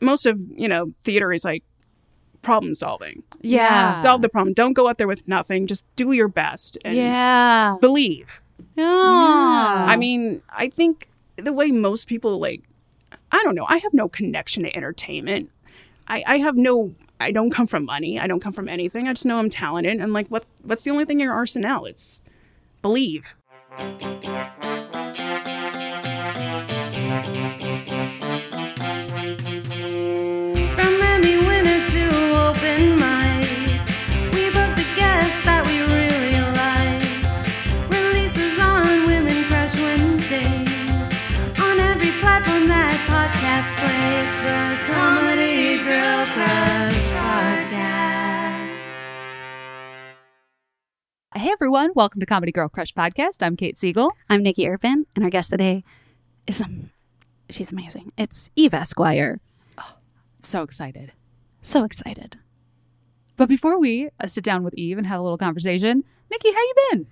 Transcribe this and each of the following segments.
most of you know theater is like problem solving. Yeah. Solve the problem. Don't go out there with nothing. Just do your best and Yeah. believe. Yeah. I mean, I think the way most people like, I don't know. I have no connection to entertainment. I, I have no. I don't come from money. I don't come from anything. I just know I'm talented. And like, what? What's the only thing in your arsenal? It's believe. Everyone, welcome to Comedy Girl Crush Podcast. I'm Kate Siegel. I'm Nikki Irvin, and our guest today is um, she's amazing. It's Eve Esquire. Oh, So excited. So excited. But before we uh, sit down with Eve and have a little conversation, Nikki, how you been?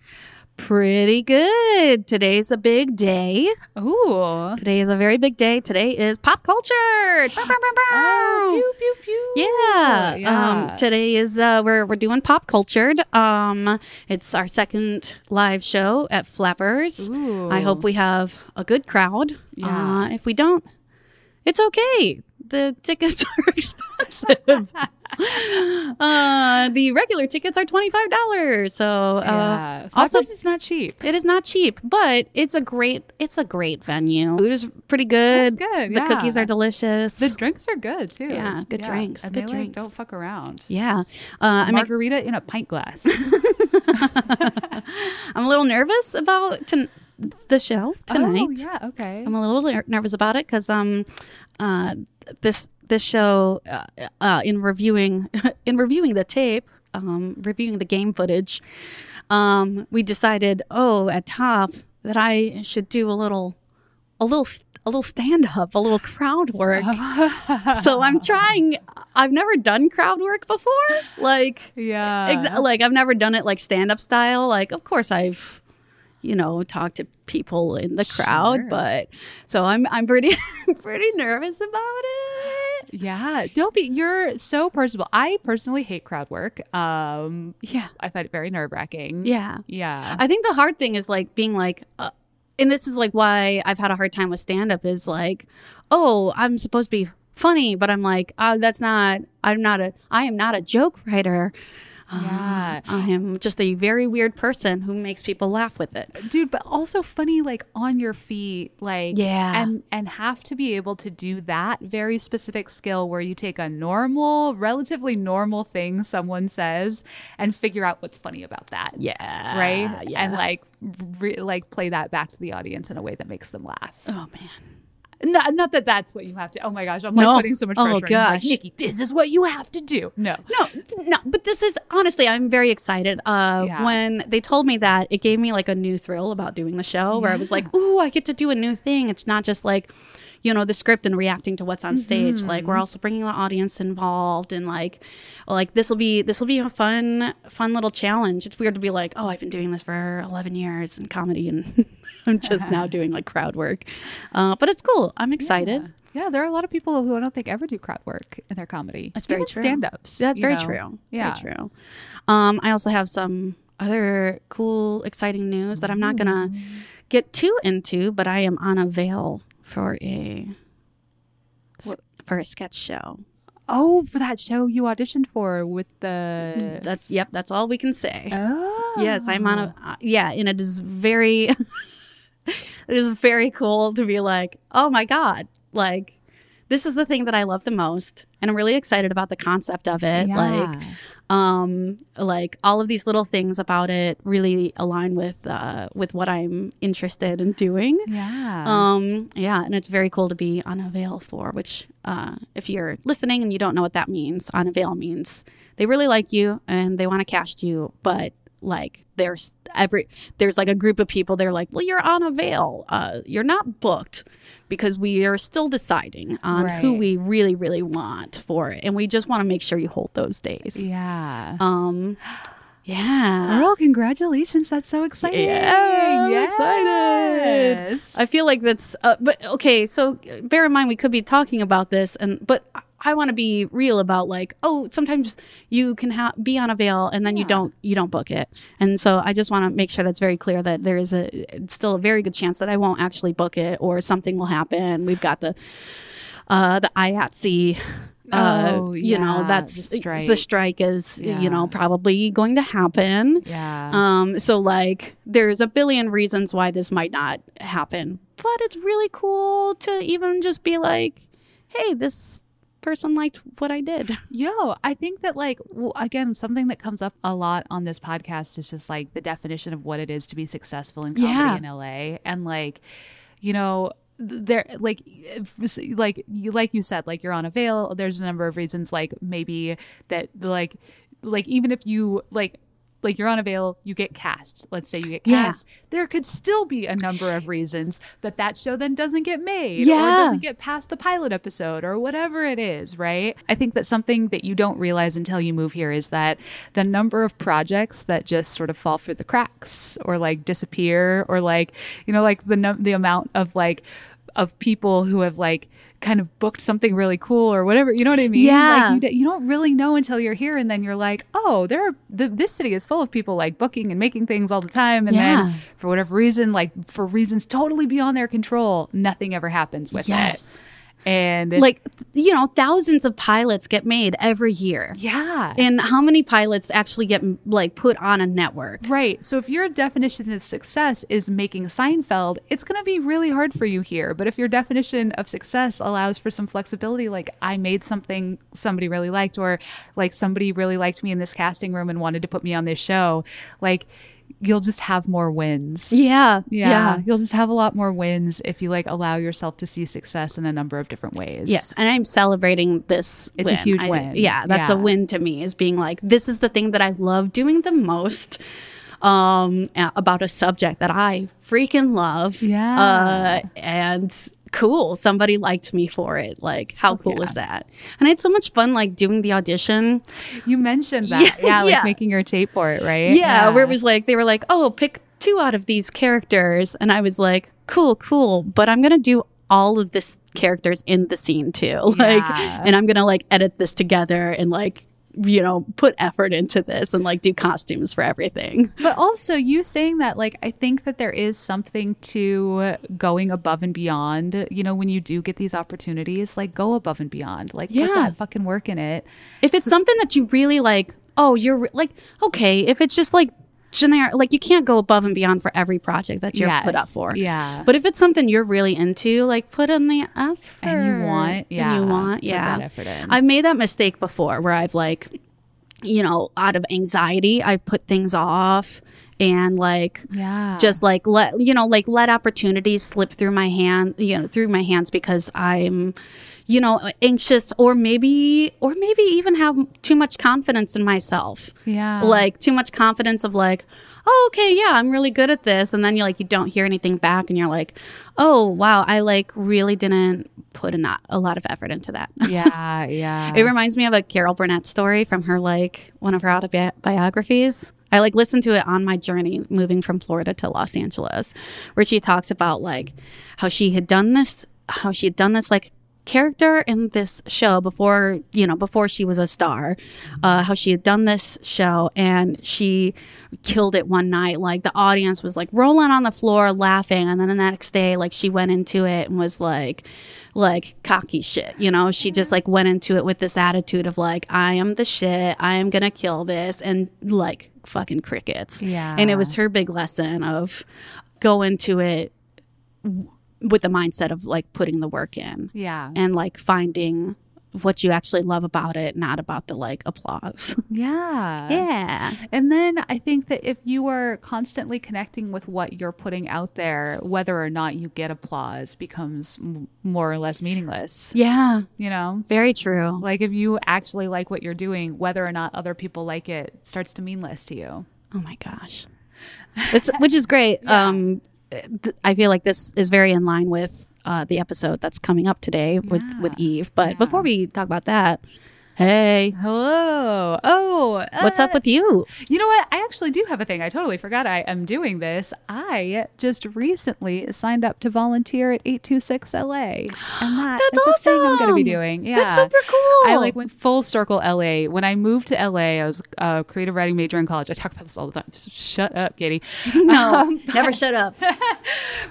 Pretty good. Today's a big day. Ooh. Today is a very big day. Today is pop culture. Oh, pew, pew, pew. Yeah. Yeah. Um, today is uh, we're we're doing pop cultured. Um, it's our second live show at Flappers. Ooh. I hope we have a good crowd. Yeah. Uh, if we don't, it's okay. The tickets are expensive. uh, the regular tickets are twenty five dollars. So uh, Yeah. also is not cheap. it is not cheap, but it's a great it's a great venue. Food is pretty good. That's good, The cookies are delicious. The drinks are good too. Yeah, good drinks, And good they drinks. like don't fuck around. yeah. Uh, I'm ex- Margarita in a pint glass. I'm a little nervous about the show tonight. Oh, yeah, okay. I'm a little ner- nervous about it because um, uh, this this show uh, uh, in reviewing in reviewing the tape, um, reviewing the game footage, um, we decided, oh, at top that I should do a little, a little. A little stand up, a little crowd work. so I'm trying. I've never done crowd work before. Like, yeah. Exa- like I've never done it like stand up style. Like of course I've you know talk to people in the crowd, Sure. but so I'm I'm pretty pretty nervous about it. Yeah, don't be. You're so personable. I personally hate crowd work. Um, Yeah. I find it very nerve wracking. Yeah. yeah. I think the hard thing is like being like uh, and this is like why I've had a hard time with stand up is like, oh, I'm supposed to be funny, but I'm like, oh, that's not I'm not a I am not a joke writer. Uh, Yeah. I am just a very weird person who makes people laugh with it. dude but also funny like on your feet like Yeah. and and have to be able to do that very specific skill where you take a normal relatively normal thing someone says and figure out what's funny about that Yeah. right Yeah. and like re- like play that back to the audience in a way that makes them laugh oh man. Not, not that that's what you have to oh my gosh i'm like No. putting so much Oh, pressure on you. Like, gosh. nikki this is what you have to do no No, no, but this is honestly, I'm very excited. Uh, Yeah. When they told me that, it gave me like a new thrill about doing the show where I was like, ooh, I get to do a new thing. It's not just like, you know, the script and reacting to what's on stage. Like we're also bringing the audience involved and like, like this will be this will be a fun, fun little challenge. It's weird to be like, oh, I've been doing this for 11 years in comedy and I'm just now doing like crowd work. Uh, but it's cool. I'm excited. yeah, there are a lot of people who I don't think ever do crowd work in their comedy. That's very true. Stand ups. That's very true. Yeah. Very true. Um, I also have some other cool, exciting news that I'm not gonna get too into, but I am on avail for a for a sketch show. Oh, for that show you auditioned for with the. That's yep. That's all we can say. Oh. Yes, I'm on a uh, yeah, and it is very. it is very cool to be like, oh my god, like this is the thing that I love the most, and I'm really excited about the concept of it. Like, um like all of these little things about it really align with uh with what i'm interested in doing yeah. um yeah and it's very cool to be on avail for which uh if you're listening and you don't know what that means on avail means they really like you and they want to cast you but like there's every there's like a group of people they're like well you're on avail uh you're not booked because we are still deciding on who we really really want for it and we just want to make sure you hold those days yeah. um Yeah. Girl, congratulations. That's so exciting. Yeah, I'm excited. I feel like that's, uh, but okay. So bear in mind, we could be talking about this, and but I- want to be real about like, oh, sometimes you can ha- be on avail and then you don't, you don't book it, and so I just want to make sure that's very clear that there is a still a very good chance that I won't actually book it or something will happen. We've got the, uh, the IATSE. Uh, Oh, you know, that's the strike. the strike is, Yeah. you know, probably going to happen. yeah. Um, so like there's a billion reasons why this might not happen, but it's really cool to even just be like, hey, this person liked what I did. Yo, I think that like w again, something that comes up a lot on this podcast is just like the definition of what it is to be successful in comedy Yeah. in LA, and like, you know. There, like, like, you, like you said, like you're on avail. There's a number of reasons, like maybe that, like, like even if you like, like you're on avail, you get cast. Let's say you get Yeah. cast. There could still be a number of reasons that that show then doesn't get made, or doesn't get past the pilot episode, or whatever it is. Right? I think that something that you don't realize until you move here is that the number of projects that just sort of fall through the cracks, or like disappear, or like you know, like the num- the amount of like of people who have like kind of booked something really cool or whatever you know what i mean Yeah. like you, you don't really know until you're here and then you're like oh there are the, this city is full of people like booking and making things all the time and Yeah. then for whatever reason like for reasons totally beyond their control nothing ever happens with it and Like, you know, thousands of pilots get made every year. yeah And how many pilots actually get like put on a network? Right. So if your definition of success is making Seinfeld, it's going to be really hard for you here. But if your definition of success allows for some flexibility, like I made something somebody really liked, or like somebody really liked me in this casting room and wanted to put me on this show, like you'll just have more wins. Yeah. Yeah, you'll just have a lot more wins if you like allow yourself to see success in a number of different ways. Yes, and I'm celebrating this. It's a huge I- win. yeah, that's a win to me. Is being like, this is the thing that I love doing the most. Um, about a subject that I freaking love. Yeah. uh, and cool. Somebody liked me for it. Like, how oh, cool is that? And I had so much fun, like doing the audition. You mentioned that. Yeah, Yeah, like yeah. making your tape for it, right? Yeah, where it was like they were like, oh, pick two out of these characters, and I was like, cool, cool, but I'm gonna do all of this characters in the scene too, like, Yeah. and I'm gonna like edit this together and like you know put effort into this and like do costumes for everything. But also, you saying that, like, I think that there is something to going above and beyond. You know, when you do get these opportunities, like, go above and beyond. Like, Yeah. put that fucking work in it. If it's something that you really like, oh, you're re- like okay. If it's just like generic, like you can't go above and beyond for every project that you're put up for. Yeah. But if it's something you're really into, like put in the effort. And you want, yeah. And you want, put yeah. that effort in. I've made that mistake before where I've like, you know, out of anxiety, I've put things off and like yeah. just like let you know like let opportunities slip through my hand you know through my hands because i'm you know anxious or maybe or maybe even have too much confidence in myself Yeah. like too much confidence of like oh okay yeah i'm really good at this and then you're like you don't hear anything back and you're like oh wow i like really didn't put a, not, a lot of effort into that yeah. Yeah. it reminds me of a Carol Burnett story from her like one of her autobiographies. I like listened to it on my journey moving from Florida to Los Angeles, where she talks about like how she had done this, how she had done this like character in this show before you know before she was a star uh how she had done this show and she killed it one night. Like the audience was like rolling on the floor laughing. And then the next day like she went into it and was like like cocky shit you know? She just like went into it with this attitude of like i am the shit. I am gonna kill this. And like fucking crickets. Yeah. and it was her big lesson of go into it with the mindset of like putting the work in yeah. and like finding what you actually love about it not about the like applause Yeah. yeah And then I think that if you are constantly connecting with what you're putting out there, whether or not you get applause becomes m- more or less meaningless. yeah You know? very true Like if you actually like what you're doing, whether or not other people like it starts to mean less to you. Oh my gosh. It's, which is great. Um, th- I feel like this is very in line with uh, the episode that's coming up today with, Yeah. with Eve. But Yeah. before we talk about that, Hey, Hello. Oh, what's up uh, with you? You know what? I actually do have a thing. I totally forgot I am doing this. I just recently signed up to volunteer at 826 LA. And that That's thing I'm going to be doing. Yeah. That's super cool. I like went full circle LA. When I moved to LA, I was a creative writing major in college. I talk about this all the time. Shut up, Katie. no, Um, never shut up.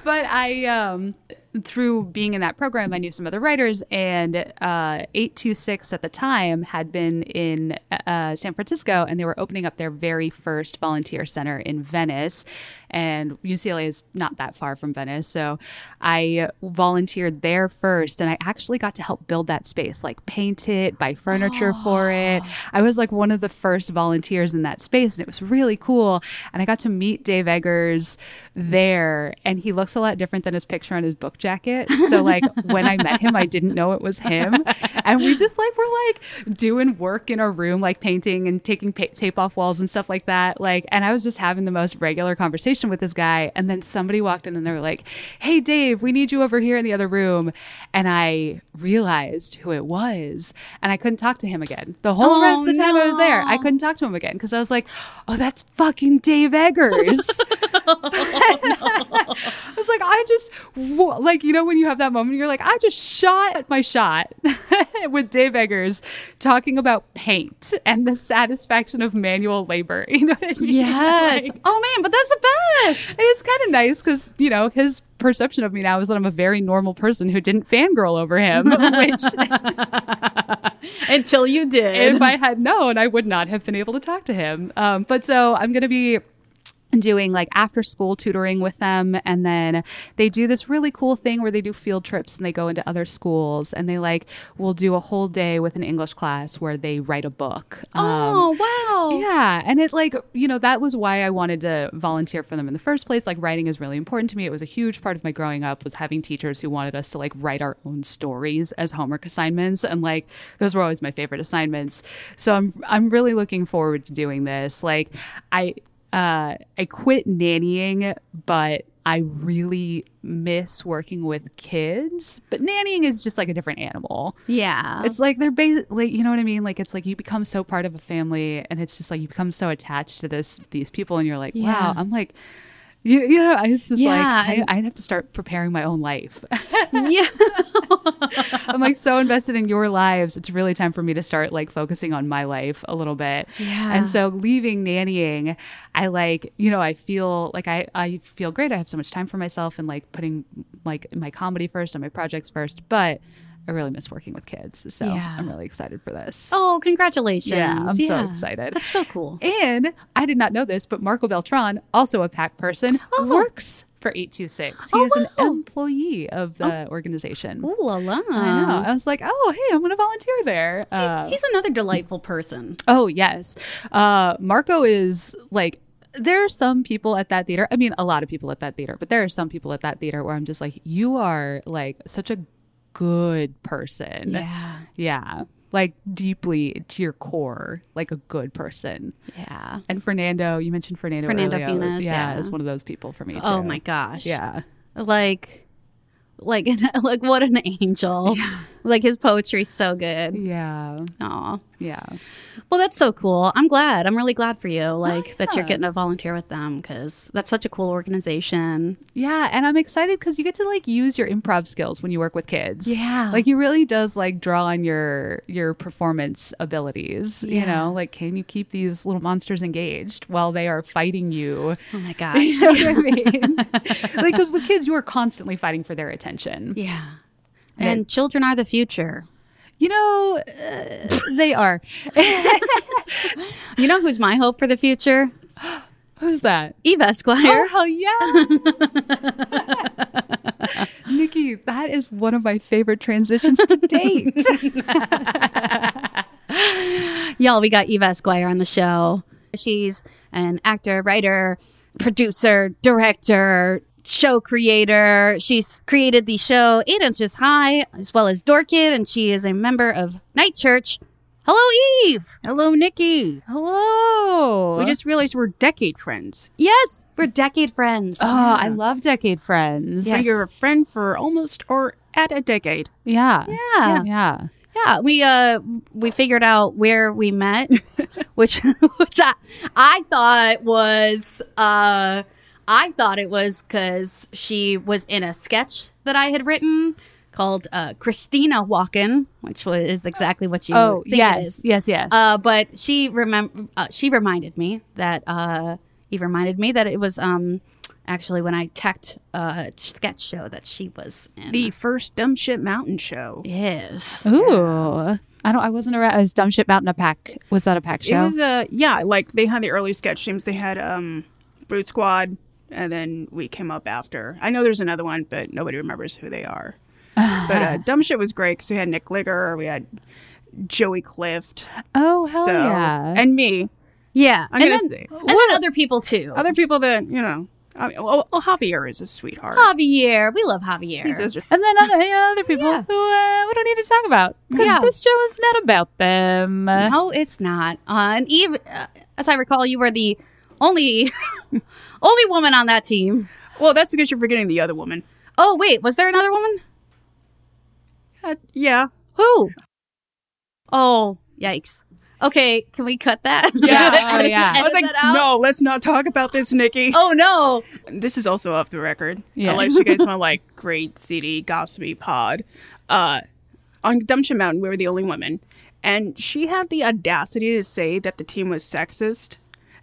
but I, um, through being in that program, I knew some other writers, and uh, 826 at the time had been in uh, San Francisco, and they were opening up their very first volunteer center in Venice. And UCLA is not that far from Venice. So I volunteered there first, and I actually got to help build that space, like paint it, buy furniture for it. I was like one of the first volunteers in that space, and it was really cool. And I got to meet Dave Eggers there, and he looks a lot different than his picture on his book jacket. So, like, when I met him, I didn't know it was him. And we just like were like doing work in a room, like painting and taking pa- tape off walls and stuff like that. Like, and I was just having the most regular conversation with this guy. And then somebody walked in and they were like, Hey, Dave, we need you over here in the other room. And I realized who it was. And I couldn't talk to him again. The whole Oh, rest of the time I was there, I couldn't talk to him again because I was like, Oh, that's fucking Dave Eggers. Oh, I was like, I just, wh- like, you know, when you have that moment, you're like, I just shot my shot with Dave Eggers talking about paint and the satisfaction of manual labor. You know what I mean? Yes. Like, oh man, but that's the best. and it's kind of nice because, you know, his perception of me now is that I'm a very normal person who didn't fangirl over him, which Until you did. if I had known, I would not have been able to talk to him. Um, but so I'm going to be doing like after school tutoring with them and then they do this really cool thing where they do field trips and they go into other schools and they like will do a whole day with an english class where they write a book Um, oh wow. yeah. And it like, you know, that was why I wanted to volunteer for them in the first place. Like writing is really important to me. It was a huge part of my growing up was having teachers who wanted us to like write our own stories as homework assignments. And like those were always my favorite assignments. So I'm I'm really looking forward to doing this. Like I uh I quit nannying, but I really miss working with kids. But nannying is just like a different animal. Yeah. It's like they're basically, you know what I mean? Like it's like you become so part of a family, and it's just like you become so attached to this these people, and you're like, Yeah. wow, I'm like, you, you know, it's just Yeah, like I, I'd have to start preparing my own life. yeah. I'm like so invested in your lives. It's really time for me to start like focusing on my life a little bit. Yeah. And so leaving nannying, I like, you know, I feel like I, I feel great. I have so much time for myself and like putting like my comedy first and my projects first, but I really miss working with kids. So Yeah. I'm really excited for this. Oh, congratulations. Yeah, I'm so excited. That's so cool. And I did not know this, but Marco Beltran, also a PAC person, works for 826. He Oh, is an employee of the organization. Ooh la la. I know. I was like, oh, hey, I'm going to volunteer there. Uh, He's another delightful person. oh, yes. Uh, Marco is like, there are some people at that theater. I mean, a lot of people at that theater, but there are some people at that theater where I'm just like, you are like such a good person. Yeah. Yeah. Like deeply to your core, like a good person. Yeah. And Fernando, you mentioned Fernando. Fernando earlier. Funes, yeah, yeah. is one of those people for me oh too. Oh my gosh. Yeah. Like like like what an angel. Like his poetry's so good. Yeah. Aw. Yeah. Well, that's so cool. I'm glad. I'm really glad for you, oh, like that you're getting to volunteer with them because that's such a cool organization. Yeah, and I'm excited because you get to like use your improv skills when you work with kids. Yeah. like you really does like draw on your your performance abilities. You know, like can you keep these little monsters engaged while they are fighting you? Oh my gosh. You know what I mean? like because with kids, you are constantly fighting for their attention. yeah. And children are the future. You know, uh, they are. You know who's my hope for the future? Who's that? Eve Esquire. Oh hell yeah, Nikki! That is one of my favorite transitions to date. Y'all, we got Eve Esquire on the show. She's an actor, writer, producer, director, show creator. She's created the show Eight Inches High as well as Dorkid, and she is a member of Night Church. Hello, Eve. Hello, Nikki. Hello. We just realized we're decade friends. Yes, we're decade friends. oh, I love Decade Friends. So you're a friend for almost or at a decade. yeah, yeah. yeah. Yeah, we uh we figured out where we met, which which I I thought was uh I thought it was because she was in a sketch that I had written called uh, Christina Walken, which was exactly what you Oh, think yes, is. yes, yes. Uh, but she remem- uh, she reminded me that uh, he reminded me that it was um actually when I teched a sketch show that she was in. The first Dumb Shit Mountain show. yes. Ooh. I don't. I wasn't around. Was Dumb Shit Mountain a pack? Was that a pack show? It show? was uh yeah, like they had the early sketch teams. They had um Brute Squad and then we came up after. I know there's another one, but nobody remembers who they are. but uh, Dumb Shit was great because we had Nick Ligger, we had Joey Clift, oh hell so yeah! and me. Yeah, I'm and gonna then, say and then other people too. other people that you know. I mean, well, well, Javier is a sweetheart. Javier, we love Javier. He's just and then other you know, other people Yeah. who uh, we don't need to talk about because Yeah. this show is not about them. no, it's not. Uh, and Eve, uh, as I recall, you were the only only woman on that team. well, that's because you're forgetting the other woman. Oh wait, was there another woman? Uh, yeah, Who? Oh, yikes. Okay, can we cut that? Yeah, oh, yeah. I was like, no, let's not talk about this, Nikki. Oh no. this is also off the record. Yeah. Unless you guys want like great CD gossipy pod. Uh on Dumb Shit Mountain, we were the only women. And she had the audacity to say that the team was sexist.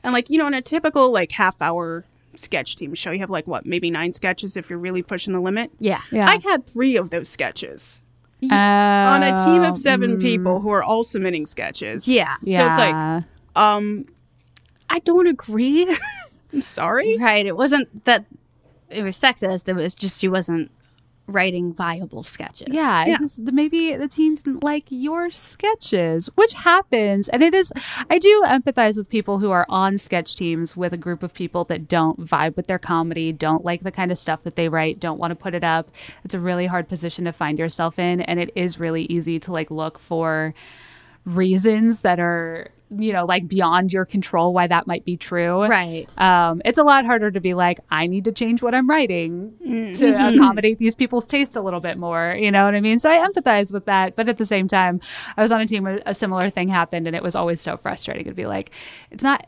And like, you know, in a typical like half hour sketch team show, you have like what, maybe nine sketches if you're really pushing the limit. Yeah. Yeah. I had three of those sketches Uh, on a team of mm, seven people who are all submitting sketches. Yeah. So it's like, um, I don't agree. I'm sorry. Right. It wasn't that it was sexist. It was just she wasn't writing viable sketches. Yeah, Yeah. It's just, maybe the team didn't like your sketches, which happens. And it is, I do empathize with people who are on sketch teams with a group of people that don't vibe with their comedy, don't like the kind of stuff that they write, don't want to put it up. It's a really hard position to find yourself in. And it is really easy to like look for reasons that are, you know, like beyond your control why that might be true. Right. Um, it's a lot harder to be like, I need to change what I'm writing Mm. to accommodate these people's taste a little bit more. You know what I mean? So I empathize with that. But at the same time, I was on a team where a similar thing happened and it was always so frustrating to be like, it's not,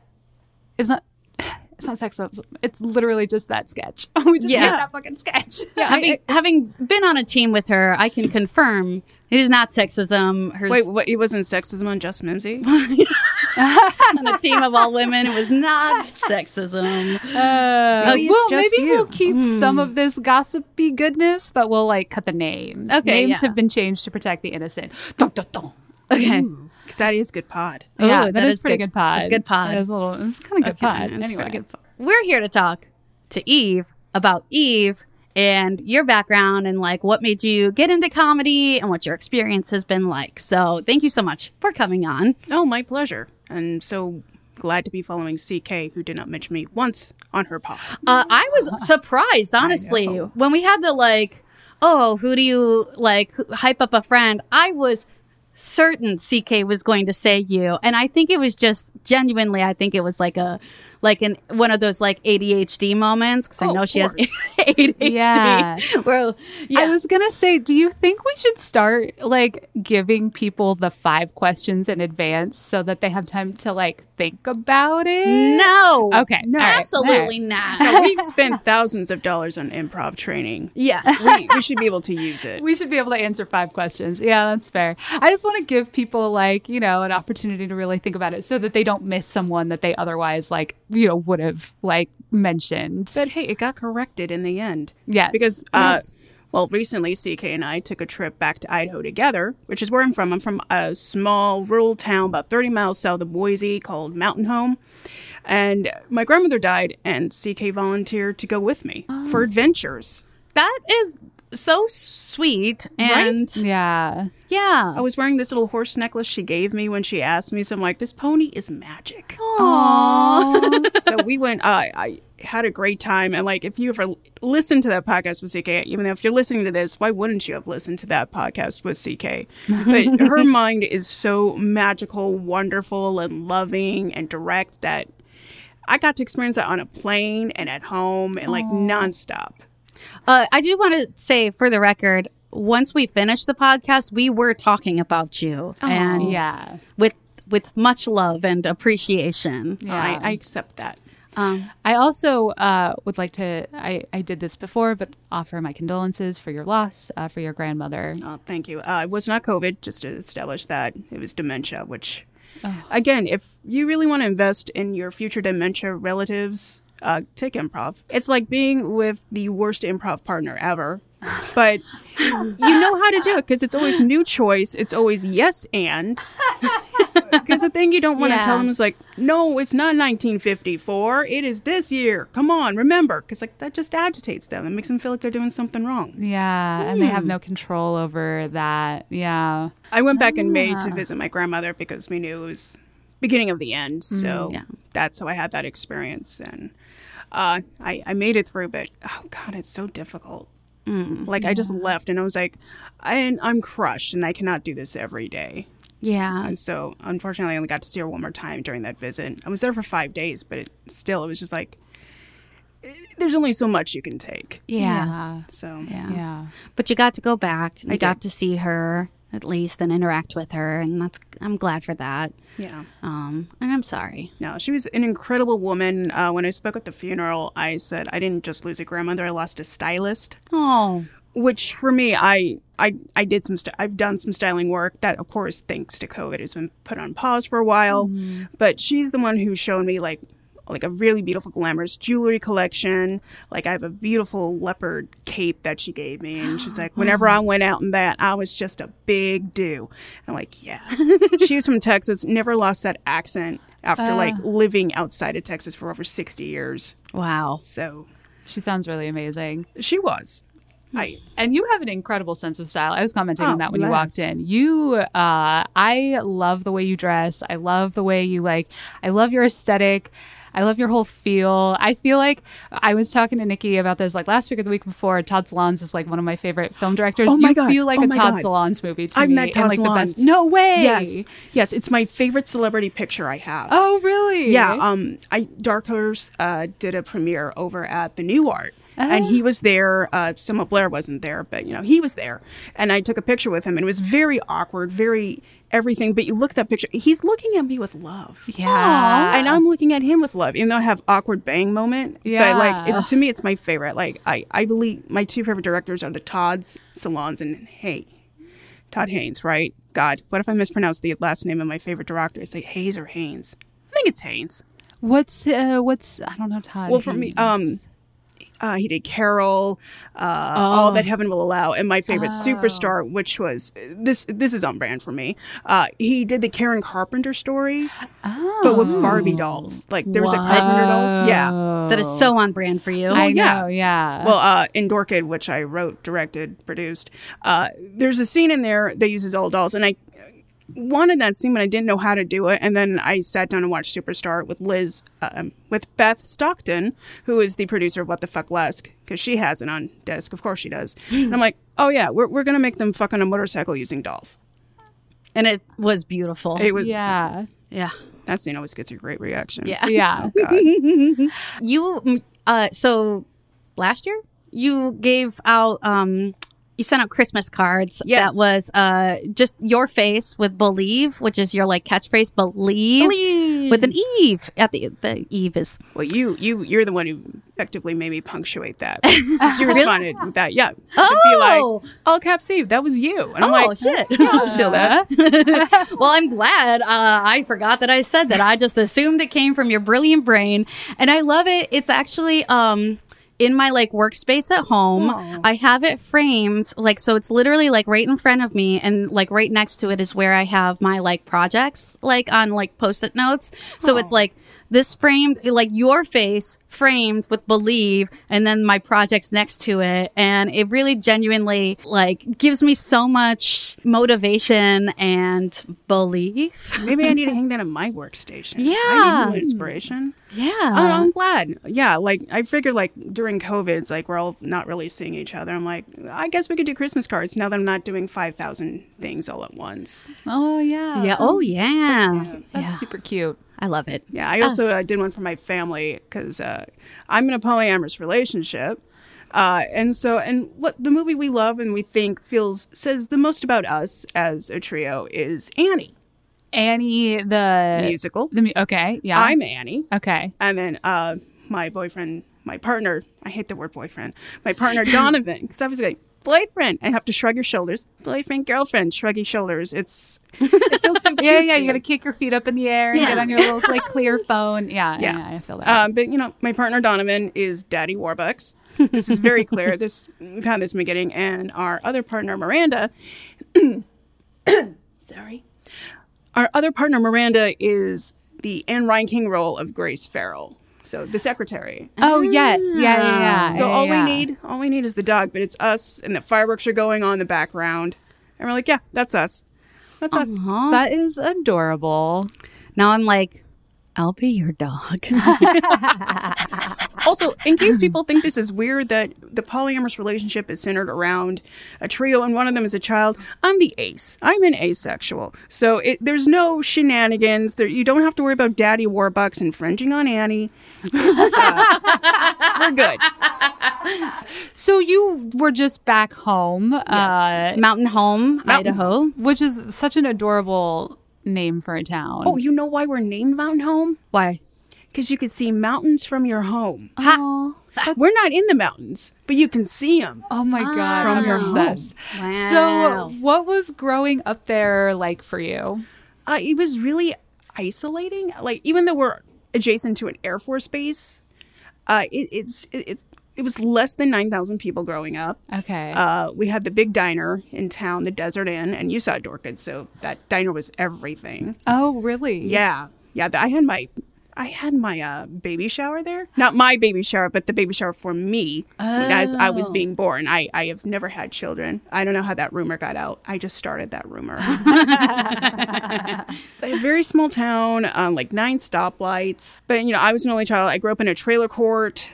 it's not. It's not sexism. It's literally just that sketch. we just Yeah. made that fucking sketch. Yeah. having having been on a team with her, I can confirm it is not sexism. Her Wait, what? It wasn't sexism on Just Mimsy? on a team of all women, it was not sexism. Uh, Maybe well, maybe you. we'll keep some of this gossipy goodness, but we'll like cut the names. Okay, names yeah. have been changed to protect the innocent. Dun, dun, dun. Okay. Because that is good pod. yeah, Ooh, that is, pretty good, pod. That's good pod. It is a little. It's kind of good Okay, pod. Anyway, good pod. We're here to talk to Eve about Eve and your background and like what made you get into comedy and what your experience has been like. So thank you so much for coming on. Oh, my pleasure. And so glad to be following CK, who did not mention me once on her pod. Uh, I was surprised, honestly, when we had the like, oh, who do you like hype up a friend? I was certain CK was going to say you, and I think it was just genuinely. I think it was like a like in one of those like ADHD moments because I Oh, know of she has. ADHD. Yeah. Where, yeah. I was gonna say, do you think we should start like giving people the five questions in advance so that they have time to like think about it? no. Okay. all right, Absolutely all not. Now, we've spent thousands of dollars on improv training. yes. We, we should be able to use it. We should be able to answer five questions. Yeah, that's fair. I just want to give people like, you know, an opportunity to really think about it so that they don't miss someone that they otherwise like, you know, would have like mentioned. But hey, it got corrected in the end. yes. Because, uh, Yes. well, recently CK and I took a trip back to Idaho together, which is where I'm from. I'm from a small rural town about 30 miles south of Boise called Mountain Home. And my grandmother died, and CK volunteered to go with me for adventures. That is so sweet. And yeah. yeah. I was wearing this little horse necklace she gave me when she asked me, so I'm like, this pony is magic. Aww. so we went. Uh, I had a great time, and like, if you ever listened to that podcast with CK, even though if you're listening to this, why wouldn't you have listened to that podcast with CK? But her mind is so magical, wonderful, and loving and direct that I got to experience that on a plane and at home and like nonstop. Uh, I do want to say for the record, once we finished the podcast, we were talking about you and Yeah. with with much love and appreciation. Yeah. I, I accept that. Um, I also uh, would like to, I, I did this before, but offer my condolences for your loss, uh, for your grandmother. Oh, thank you. Uh, it was not COVID, just to establish that. It was dementia, which, again, if you really want to invest in your future dementia relatives, uh, take improv. It's like being with the worst improv partner ever, but you know how to do it because it's always new choice. It's always yes and. Because the thing you don't want to Yeah. tell them is like, no, it's not 1954. It is this year. Come on, remember. Because like that just agitates them. It makes them feel like they're doing something wrong. Yeah. And they have no control over that. Yeah. I went back in May to visit my grandmother because we knew it was beginning of the end. So yeah. that's how I had that experience, and uh, I I made it through. But oh god, it's so difficult. like I just left, and I was like, I, I'm crushed, and I cannot do this every day. yeah. And so, unfortunately, I only got to see her one more time during that visit. I was there for five days, but it, still, it was just like eh, there's only so much you can take. Yeah. So Yeah. Yeah. But you got to go back. You I got to see her at least and interact with her and that's I'm glad for that. yeah. Um and I'm sorry. No, she was an incredible woman. Uh, when I spoke at the funeral, I said I didn't just lose a grandmother; I lost a stylist. Oh. Which for me, I I I did some st- I've done some styling work that, of course, thanks to COVID, has been put on pause for a while. But she's the one who's shown me like like a really beautiful glamorous jewelry collection. Like I have a beautiful leopard cape that she gave me, and she's like, whenever I went out in that, I was just a big do. And I'm like, yeah. she was from Texas, never lost that accent after like living outside of Texas for over 60 years. Wow. So She sounds really amazing. she was. I And you have an incredible sense of style. I was commenting on Oh, that when you walked in. You, uh, I love the way you dress. I love the way you like, I love your aesthetic. I love your whole feel. I feel like I was talking to Nikki about this like last week or the week before. Todd Solondz is like one of my favorite film directors. Oh my you God. feel like Oh a Todd God. Solondz movie to I've me. met Todd like the best. No way. Yes. Yes, it's my favorite celebrity picture I have. Oh, really? Yeah, um I Dark Horse uh did a premiere over at the Nuart. And he was there. Uh, Selma Blair wasn't there, but you know he was there, and I took a picture with him. And it was very awkward, very everything. But you look at that picture; he's looking at me with love. Yeah. and I'm looking at him with love, even though I have awkward bang moment. Yeah. But like it, to me, it's my favorite. Like I, I believe my two favorite directors are the Todd Solondz and Hey, Todd Haynes. Right? God, what if I mispronounce the last name of my favorite director? I say Hayes or Haynes. I think it's Haynes. What's, uh, what's, I don't know, Todd. Well, for me, um, Haynes. Uh, he did Carol, uh, All That Heaven Will Allow, and my favorite superstar, which was this. This is on brand for me. Uh, he did the Karen Carpenter story, but with Barbie dolls. Like there was a? Carpenter dolls. Yeah. That is so on brand for you. I yeah. know, yeah. Well, uh, in Dorkid, which I wrote, directed, produced, uh, there's a scene in there that uses old dolls, and I wanted that scene, but I didn't know how to do it. And then I sat down and watched Superstar with Liz, um, with Beth Stockton, who is the producer of What the Fuck Lesk, because she has it on disc. Of course she does. and I'm like, oh yeah, we're, we're gonna make them fuck on a motorcycle using dolls. And it was beautiful. It was yeah. yeah. that scene always gets a great reaction. Yeah. Yeah. God. You uh so last year you gave out um you sent out Christmas cards Yes. that was uh just your face with believe, which is your like catchphrase believe, Believe. with an Eve at the the Eve is Well, you you you're the one who effectively made me punctuate that. you responded with that, yeah. To be like, Oh! all caps Eve, that was you. And I'm Oh, like, shit. Yeah, I'll steal that. well, I'm glad. Uh, I forgot that I said that. I just assumed it came from your brilliant brain, and I love it. It's actually um in my like workspace at home. Aw. I have it framed like so. It's literally like right in front of me, and like right next to it is where I have my like projects like on like post-it notes. So it's like this framed like your face framed with believe and then my projects next to it and it really genuinely like gives me so much motivation and belief Maybe I need to hang that on my workstation. yeah I Yeah. need some inspiration. yeah Oh, I'm glad. Yeah, like I figured like during COVID, it's like we're all not really seeing each other. I'm like, I guess we could do Christmas cards now that I'm not doing 5,000 things all at once. Oh, yeah. yeah oh yeah That's yeah super cute. I love it Yeah, I also uh, did one for my family because uh, I'm in a polyamorous relationship. Uh, and so, and what the movie we love and we think feels says the most about us as a trio is Annie Annie, the musical. The mu- okay, yeah. I'm Annie, okay. and then uh, my boyfriend, my partner. I hate the word boyfriend. My partner Donovan, because I was like boyfriend. I have to shrug your shoulders. Boyfriend, girlfriend, shrug your shoulders. It's it feels so cute. Yeah, yeah. You got to kick your feet up in the air and Yes. get on your little like clear phone. Yeah, yeah. Yeah. I feel that. Um, but you know, my partner Donovan is Daddy Warbucks. This is very clear. This we've had this beginning, and our other partner Miranda. sorry, our other partner Miranda is the Ann Reinking role of Grace Farrell. So the secretary. oh yes, yeah, yeah, yeah. Ah. So yeah, all yeah. we need, all we need is the dog, but it's us, and the fireworks are going on in the background, and we're like, yeah, that's us. That's us. Uh-huh. That is adorable. now I'm like, I'll be your dog. Also, in case people think this is weird that the polyamorous relationship is centered around a trio and one of them is a child, I'm the ace. I'm an asexual. So it, there's no shenanigans. There, you don't have to worry about Daddy Warbucks infringing on Annie. Uh, we're good. So you were just back home, uh, Mountain Home, Idaho. which is such an adorable name for a town. Oh, you know why we're named Mountain Home? Why? Because you could see mountains from your home. Aw, that's- We're not in the mountains, but you can see them. oh my god, From I'm your obsessed. Wow. So, what was growing up there like for you? uh, it was really isolating. Like even though we're adjacent to an Air Force base, uh, it, it's it, it's it was less than nine thousand people growing up. Okay. Uh, we had the big diner in town, the Desert Inn, and you saw Dorcas, so that diner was everything. oh, really? Yeah, yeah. I had my I had my uh, baby shower there. Not my baby shower, but the baby shower for me as I was Oh. being born. I, I have never had children. I don't know how that rumor got out. I just started that rumor. A very small town, um, like nine stoplights. But you know, I was an only child. I grew up in a trailer court.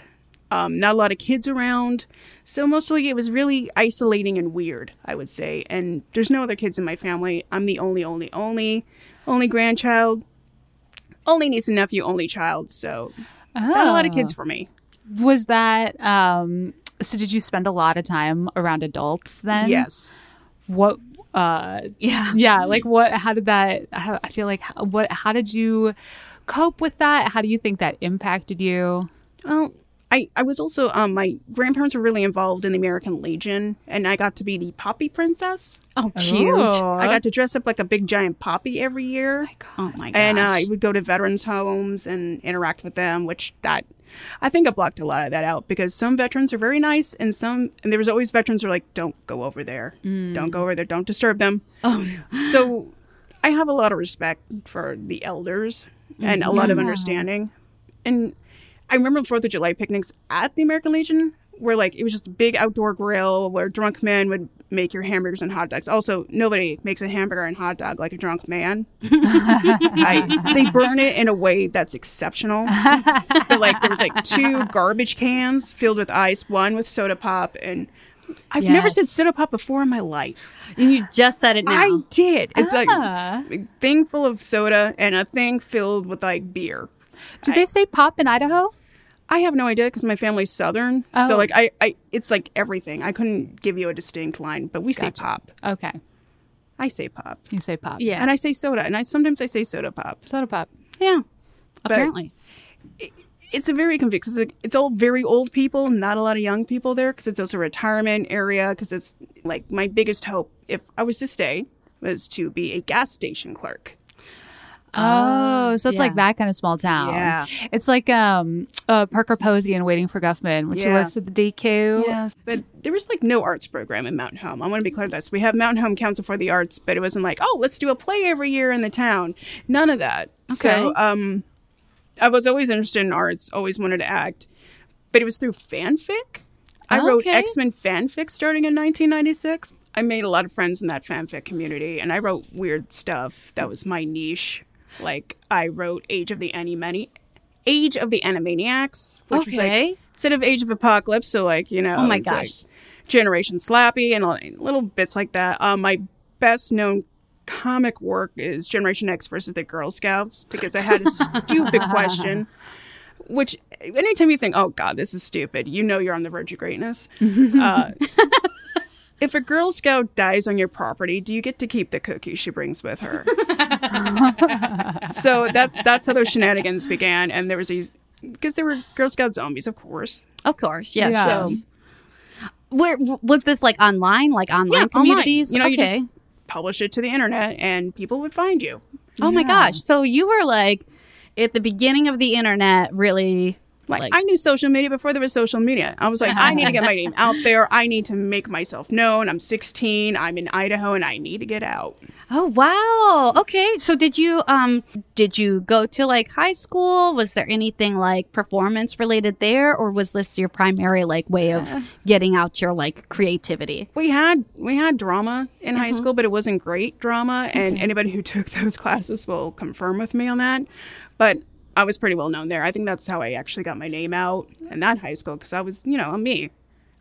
Um, not a lot of kids around. So mostly it was really isolating and weird, I would say. And there's no other kids in my family. I'm the only, only, only, only grandchild, only niece and nephew, only child. So not a lot of kids for me. Was that um so did you spend a lot of time around adults then? yes. What uh Yeah. yeah, like what how did that how, I feel like what how did you cope with that? How do you think that impacted you? Well, I, I was also um my grandparents were really involved in the American Legion, and I got to be the poppy princess. Oh, cute. I got to dress up like a big giant poppy every year. Oh my gosh. and uh, I would go to veterans homes and interact with them, which that I think I blocked a lot of that out because some veterans are very nice, and some and there was always veterans who are like, "Don't go over there, don't go over there, don't disturb them." oh, So I have a lot of respect for the elders and a lot of understanding. And I remember Fourth of July picnics at the American Legion where like it was just a big outdoor grill where drunk men would make your hamburgers and hot dogs. Also, nobody makes a hamburger and hot dog like a drunk man. I, they burn it in a way that's exceptional. but like there was like two garbage cans filled with ice, one with soda pop, and I've never said soda pop before in my life. and you just said it now. I did. It's Ah. a thing full of soda and a thing filled with like beer. Did they say pop in Idaho? I have no idea because my family's southern, Oh. so like I, I, it's like everything. I couldn't give you a distinct line, but we say pop. Okay. I say pop, You say pop. yeah. and I say soda, and I sometimes I say soda pop. Soda pop. yeah. Apparently. It's a very confusing. It's, it's all very old people, not a lot of young people there, because it's also a retirement area. Because it's like my biggest hope, if I was to stay, was to be a gas station clerk. Oh, so it's like that kind of small town. Yeah. It's like um uh, Parker Posey in Waiting for Guffman when she works at the DQ. Yes, but there was like no arts program in Mountain Home. I want to be clear with this. We have Mountain Home Council for the Arts, but it wasn't like, oh, let's do a play every year in the town. None of that. So, Okay. um, I was always interested in arts, always wanted to act, but it was through fanfic. I wrote Okay. X Men fanfic starting in 1996. I made a lot of friends in that fanfic community, and I wrote weird stuff. That was my niche. Like I wrote Age of the Animani- Age of the Animaniacs, which was Okay. like instead of Age of Apocalypse, so like you know, Oh my it's like gosh. Generation Slappy and little bits like that. Um, my best known comic work is Generation X versus the Girl Scouts because I had a stupid question, which anytime you think, oh God, this is stupid, you know you're on the verge of greatness. uh, if a Girl Scout dies on your property, do you get to keep the cookie she brings with her? so that that's how those shenanigans began, and there was these because there were Girl Scout zombies, of course. Of course, yes. Yeah. So, where was this like online, like online Yeah, online. communities? You know, you okay. just- Publish it to the internet, and people would find you. oh my gosh! So you were like at the beginning of the internet, really. Like, Like- I knew social media before there was social media. I was like, I need to get my name out there. I need to make myself known. I'm 16. I'm in Idaho, and I need to get out. Oh wow! Okay, so did you um did you go to like high school? Was there anything like performance related there, or was this your primary like way of getting out your like creativity? We had we had drama in Uh-huh. high school, but it wasn't great drama. And anybody who took those classes will confirm with me on that. But I was pretty well known there. I think that's how I actually got my name out in that high school because I was, you know, I'm me.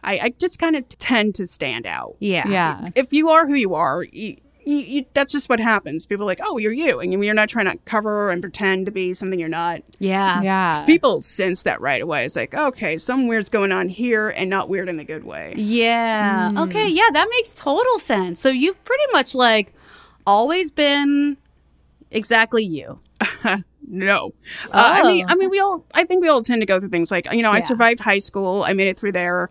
I, I just kind of tend to stand out. Yeah, Yeah. If you are who you are, you, you, you, that's just what happens. People are like, oh, you're you. And you're not trying to cover and pretend to be something you're not. yeah, Yeah. 'Cause people sense that right away. It's like, okay, some weird's going on here and not weird in the good way. Yeah. Okay. Yeah, that makes total sense. So you've pretty much like always been exactly you. No, uh, I mean, Oh. I mean, we all. I think we all tend to go through things like you know, I survived high school, I made it through there,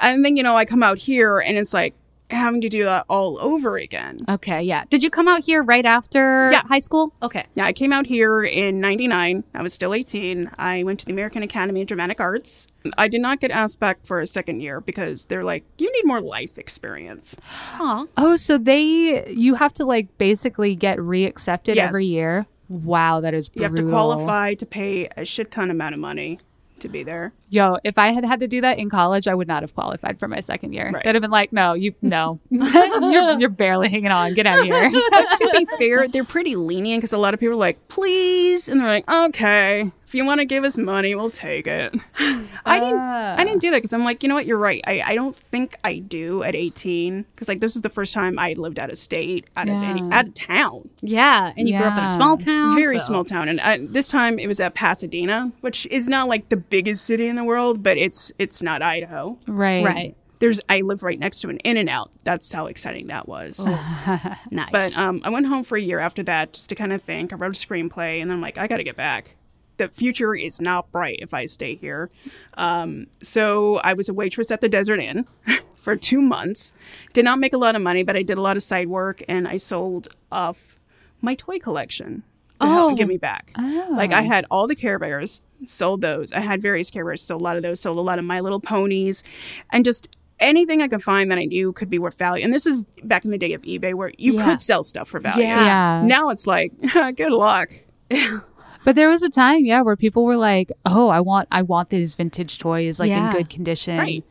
and then you know, I come out here, and it's like having to do that all over again. Okay. Yeah. Did you come out here right after Yeah. high school? Okay. Yeah, I came out here in '99. I was still 18. I went to the American Academy of Dramatic Arts. I did not get asked back for a second year because they're like, you need more life experience. Aw. Oh, so they you have to like basically get reaccepted Yes. every year. Wow, that is brutal. You have to qualify to pay a shit ton amount of money to be there. Yo, if I had had to do that in college, I would not have qualified for my second year. Right. They'd have been like, "No, you no, you're, you're barely hanging on. Get out of here." to be fair, they're pretty lenient because a lot of people are like, please, and they're like, okay, if you want to give us money, we'll take it. I didn't, I didn't do that because I'm like, you know what, you're right. I, I don't think I do at 18 because like this is the first time I lived out of state, out of any, out of town, Yeah. And you grew up in a small town. very so- small town, and uh, this time it was at Pasadena, which is not like the biggest city in the world, but it's it's not Idaho. right. Right. There's I live right next to an In and Out. That's how exciting that was. Nice. But um, I went home for a year after that just to kind of think. I wrote a screenplay, and then I'm like, I got to get back. The future is not bright if I stay here. Um, so I was a waitress at the Desert Inn for two months. Did not make a lot of money, but I did a lot of side work, and I sold off my toy collection to help Oh. get me back. Like I had all the Care Bears, sold those. I had various Care Bears, sold a lot of those. Sold a lot of My Little Ponies, and just anything I could find that I knew could be worth value. And this is back in the day of eBay where you Yeah. could sell stuff for value. Yeah. Yeah. Now it's like, good luck. But there was a time, yeah, where people were like, "Oh, I want, I want these vintage toys, like Yeah. in good condition." Right.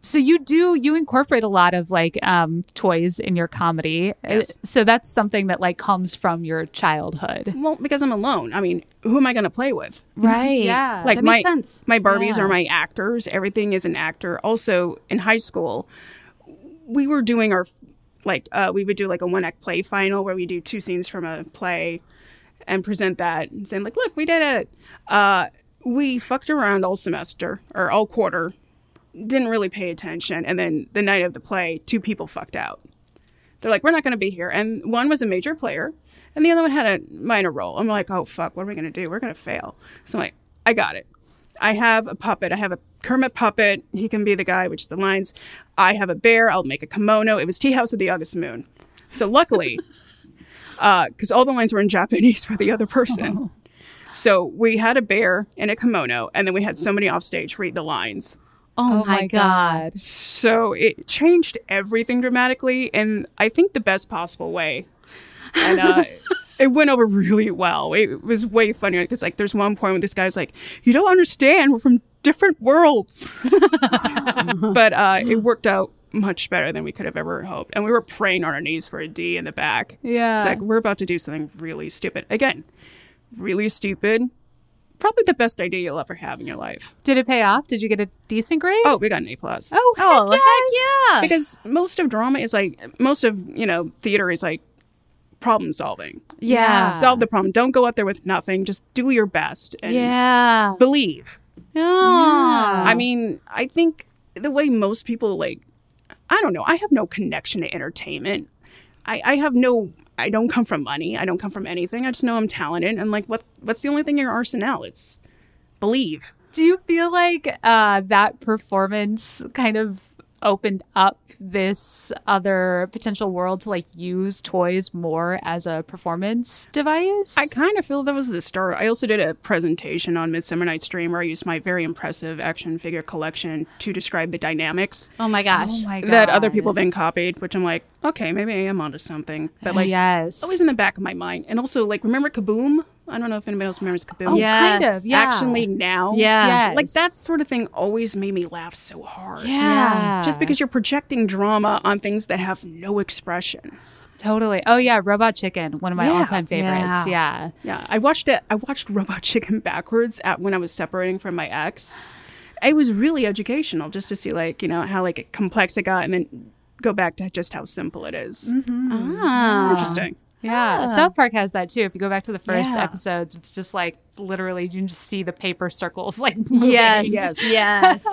So you do you incorporate a lot of like um, toys in your comedy. Uh, Yes. So that's something that like comes from your childhood, Well, because I'm alone. I mean, who am I going to play with? right. Yeah. Like that my sense. my Barbies Yeah. are my actors. Everything is an actor. Also, in high school, we were doing our like uh, we would do like a one act play final where we do two scenes from a play and present that and saying like, look, we did it. Uh, we fucked around all semester or all quarter, didn't really pay attention, and then the night of the play, two people fucked out. They're like, we're not going to be here, and one was a major player, and the other one had a minor role. I'm like, oh fuck, what are we going to do? We're going to fail. So I'm like, I got it. I have a puppet. I have a Kermit puppet. He can be the guy, which is the lines. I have a bear. I'll make a kimono. It was Tea House of the August Moon. So luckily, because all the lines were in Japanese for the other person. So we had a bear in a kimono, and then we had somebody off stage read the lines. Oh, my, god. So it changed everything dramatically, and I think the best possible way. And uh, it went over really well. It was way funnier because, like, there's one point where this guy's like, "You don't understand. We're from different worlds." but uh, it worked out much better than we could have ever hoped, and we were praying on our knees for a D in the back. Yeah. It's like we're about to do something really stupid again. Really stupid. Probably the best idea you'll ever have in your life. Did it pay off? Did you get a decent grade? Oh, we got an A plus. oh, Oh, heck heck yeah. because most of drama is like most of you know theater is like problem solving Yeah. solve the problem don't go out there with nothing just do your best and Yeah. believe Oh. I mean, I think the way most people like, I don't know, I have no connection to entertainment. I, I have no, I don't come from money. I don't come from anything. I just know I'm talented. And like, what, what's the only thing in your arsenal? It's believe. Do you feel like uh, that performance kind of opened up this other potential world to like use toys more as a performance device? I kind of feel that was the start. I also did a presentation on Midsummer Night's Dream where I used my very impressive action figure collection to describe the dynamics oh my gosh. Oh my god. that other people then copied, which I'm like, okay, maybe I am onto something. But like, yes. always in the back of my mind. And also, like, remember KaBlam? I don't know if anybody else remembers KaBlam. Oh, Yes. kind of. Yeah. Action League now. Yeah. Yes. Like that sort of thing always made me laugh so hard. Yeah. Just because you're projecting drama on things that have no expression. Totally. Oh yeah, Robot Chicken, one of my Yeah. all-time favorites. Yeah. Yeah. Yeah. I watched it. I watched Robot Chicken backwards at when I was separating from my ex. It was really educational just to see like, you know, how like complex it got and then go back to just how simple it is. Ah. It's interesting. Yeah. South Park has that too. If you go back to the first Yeah. episodes, it's just like it's literally you can just see the paper circles like moving. Yes, Yes. yes,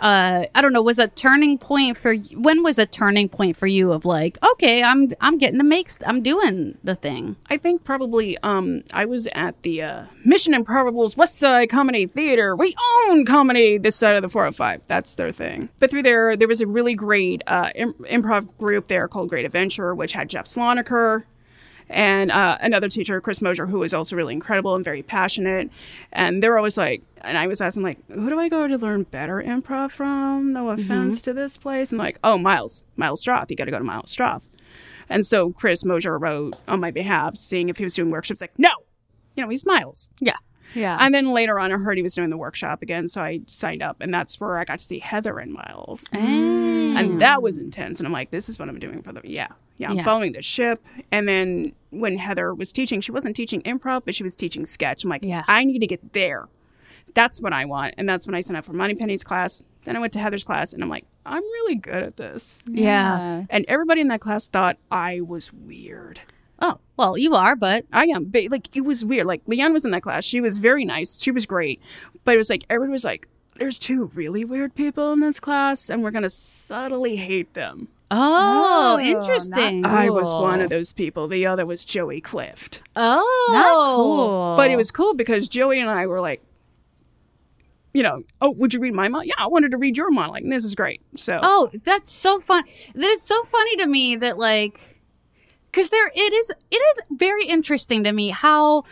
uh, I don't know. Was a turning point for when was a turning point for you of like, okay, I'm I'm getting to make, I'm doing the thing. I think probably um I was at the uh, Mission IMPROVable's West Side Comedy Theater. We own comedy this side of the 405. That's their thing. But through there, there was a really great uh, Im- improv group there called Great Adventure, which had Jeff Sloniker and uh, another teacher, Chris Mosier, who was also really incredible and very passionate. And they were always like, and I was asking like, who do I go to learn better improv from? No offense to this place. And like, oh, Miles, Miles Stroth. You got to go to Miles Stroth. And so Chris Mosier wrote on my behalf, seeing if he was doing workshops. Like, no, you know, he's Miles. Yeah, Yeah. And then later on, I heard he was doing the workshop again, so I signed up, and that's where I got to see Heather and Miles, and that was intense. And I'm like, this is what I'm doing for the yeah, yeah. I'm Yeah. following the ship. And then when Heather was teaching, she wasn't teaching improv, but she was teaching sketch. I'm like, Yeah. I need to get there. That's what I want, and that's when I signed up for Moneypenny's class. Then I went to Heather's class, and I'm like, I'm really good at this. yeah. And everybody in that class thought I was weird. Oh, well, you are, but I am, but like it was weird. Like Leanne was in that class. She was very nice. She was great. But it was like everybody was like, there's two really weird people in this class, and we're gonna subtly hate them. Oh, Oh, interesting. not- I was one of those people. The other was Joey Clift. oh, Not cool. But it was cool because Joey and I were like, you know, oh, would you read my monologue? Yeah, I wanted to read your monologue. And this is great. So Oh, that's so fun. That is so funny to me that like cuz there it is it is very interesting to me how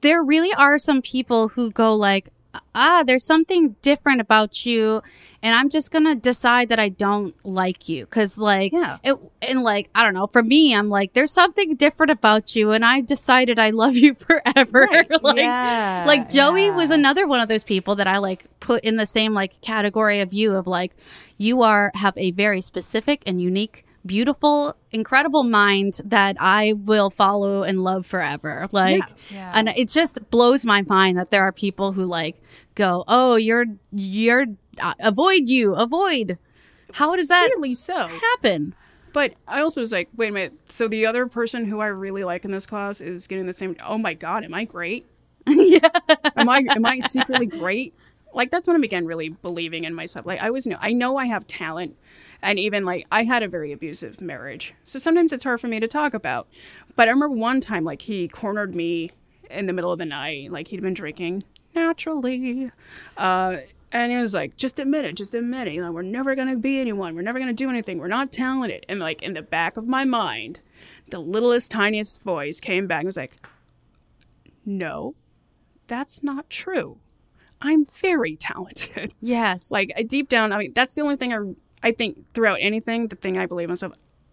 there really are some people who go like ah there's something different about you and I'm just going to decide that I don't like you cuz like Yeah. it and like I don't know for me I'm like there's something different about you and I decided I love you forever Right. like Yeah, like Joey was another one of those people that I like put in the same like category of you of like you are have a very specific and unique beautiful incredible mind that I will follow and love forever like Yeah. and it just blows my mind that there are people who like go oh you're you're uh, avoid you avoid how does that weirdly so. happen But I also was like, wait a minute. So the other person who I really like in this class is getting the same. Oh my god, am I great? yeah am I am I secretly great? Like that's when I began really believing in myself. Like I was know I know I have talent, and even like I had a very abusive marriage, so sometimes it's hard for me to talk about. But I remember one time like he cornered me in the middle of the night, like he'd been drinking naturally, uh, and he was like, "Just admit it, just admit it. You know, we're never gonna be anyone. We're never gonna do anything. We're not talented." And like in the back of my mind, the littlest, tiniest voice came back and was like, "No." that's not true. I'm very talented. yes Like deep down, I mean, that's the only thing I I think throughout anything, the thing I believe in myself.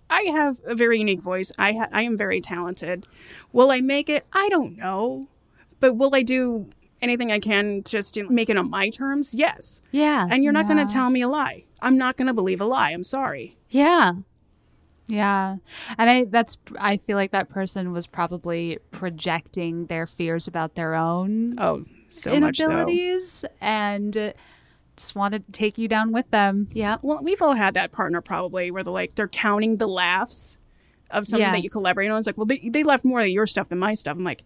I have a very unique voice. I ha- I am very talented. Will I make it? I don't know. But will I do anything I can just to make it on my terms? Yes. yeah And you're not going to tell me a lie. I'm not going to believe a lie. I'm sorry. yeah Yeah. And I that's I feel like that person was probably projecting their fears about their own Oh, so much so. inabilities and just wanted to take you down with them. yeah Well, we've all had that partner probably where they're like they're counting the laughs of something that you Yes. collaborate on. It's like, well, they, they laughed more at your stuff than my stuff. I'm like,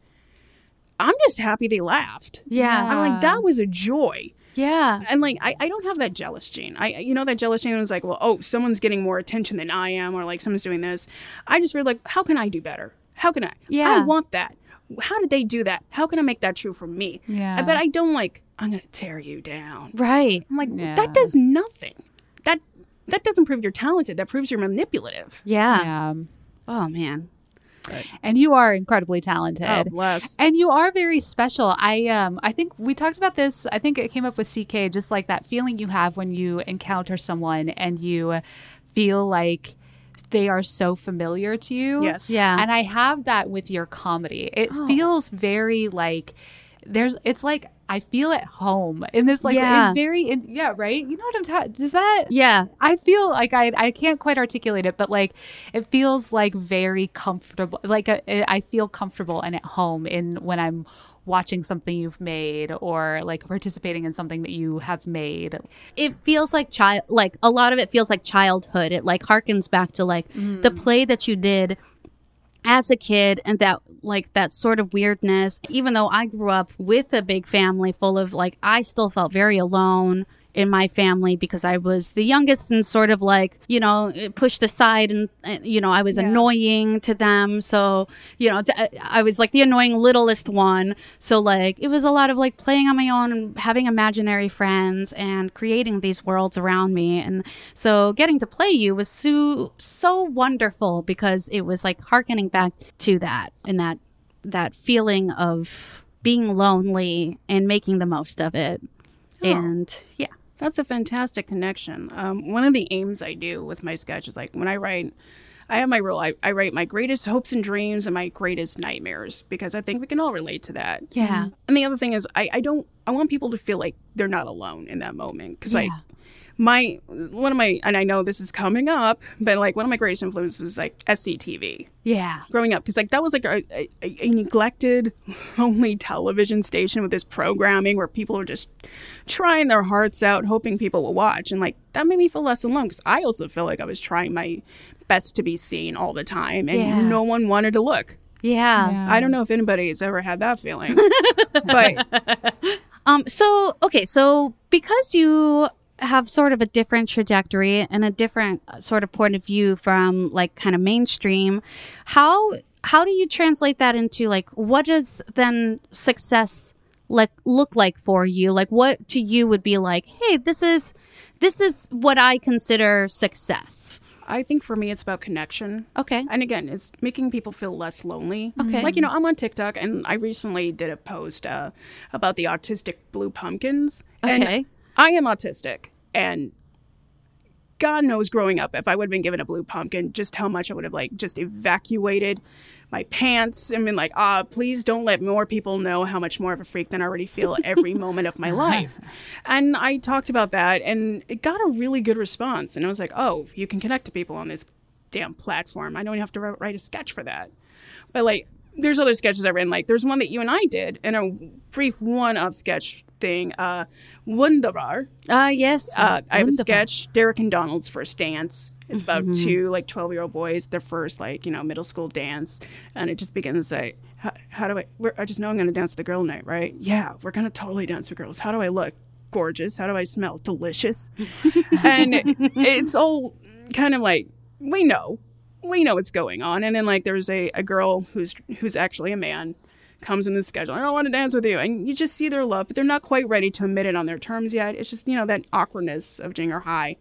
I'm just happy they laughed. yeah I'm like, that was a joy. Yeah. And like I, I don't have that jealous gene. I you know that jealous gene was like, well, oh, someone's getting more attention than I am, or like someone's doing this. I just feel like, how can I do better? How can I? Yeah. I want that. How did they do that? How can I make that true for me? Yeah. But I don't like. I'm gonna tear you down. Right. I'm like Yeah. that does nothing. That that doesn't prove you're talented. That proves you're manipulative. Yeah. Yeah. Oh man. And you are incredibly talented. Oh, bless. And you are very special. I um I think we talked about this. I think it came up with CK just like that feeling you have when you encounter someone and you feel like they are so familiar to you. Yes. Yeah. And I have that with your comedy. It Oh. feels very like there's it's like I feel at home in this like Yeah. in very in, yeah, right? You know what I'm talking does that yeah. I feel like I I can't quite articulate it, but like it feels like very comfortable. Like a, I feel comfortable and at home in when I'm watching something you've made or like participating in something that you have made. It feels like child like a lot of it feels like childhood. It like harkens back to like the mm. play that you did as a kid and that like that sort of weirdness even though i grew up with a big family full of like i still felt very alone in my family because i was the youngest and sort of like you know pushed aside and, and you know i was annoying to them. So you know uh, I was like the annoying littlest one. So like it was a lot of like playing on my own and having imaginary friends and creating these worlds around me. And so getting to play you was so so wonderful because it was like harkening back to that and that that feeling of being lonely and making the most of it. Oh. And yeah That's a fantastic connection. Um, one of the aims I do with my sketch is like when I write, I have my rule. I, I write my greatest hopes and dreams and my greatest nightmares because I think we can all relate to that. yeah And the other thing is, I, I don't, I want people to feel like they're not alone in that moment. Cause like, Yeah. My, one of my, and I know this is coming up, but like one of my greatest influences was like SCTV yeah growing up. Cause like that was like a, a, a neglected, lonely television station with this programming where people were just trying their hearts out, hoping people will watch. And like that made me feel less alone. Cause I also feel like I was trying my best to be seen all the time and Yeah. no one wanted to look. yeah I don't know if anybody has ever had that feeling, but Um, so okay, so because you have sort of a different trajectory and a different uh, sort of point of view from like kind of mainstream, how how do you translate that into like what does then success like look like for you? Like what to you would be like, hey, this is this is what I consider success. I think for me, it's about connection. Okay. And again, it's making people feel less lonely. Okay. Like, you know, I'm on TikTok and I recently did a post uh, about the autistic blue pumpkins. Okay. And I am autistic. And God knows growing up, if I would have been given a blue pumpkin, just how much I would have like just evacuated my pants and been like, ah, please don't let more people know how much more of a freak than I already feel every moment of my life. And I talked about that and it got a really good response. And I was like, oh, you can connect to people on this damn platform. I don't have to write a sketch for that. But like, there's other sketches I've written. Like, there's one that you and I did in a brief one-up sketch thing. Uh, Wunderbar. Uh yes. Uh, I have a sketch, Derek and Donald's first dance. It's about Mm-hmm. two like 12 year old boys, their first like, you know, middle school dance. And it just begins to say, how, how do I, we're, I just know I'm going to dance with the girl night, right? Yeah, we're going to totally dance with girls. How do I look? Gorgeous. How do I smell? Delicious. and it's all kind of like, we know, we know what's going on. And then like there's a, a girl who's, who's actually a man comes in the schedule. I don't want to dance with you. And you just see their love, but they're not quite ready to admit it on their terms yet. It's just, you know, that awkwardness of junior high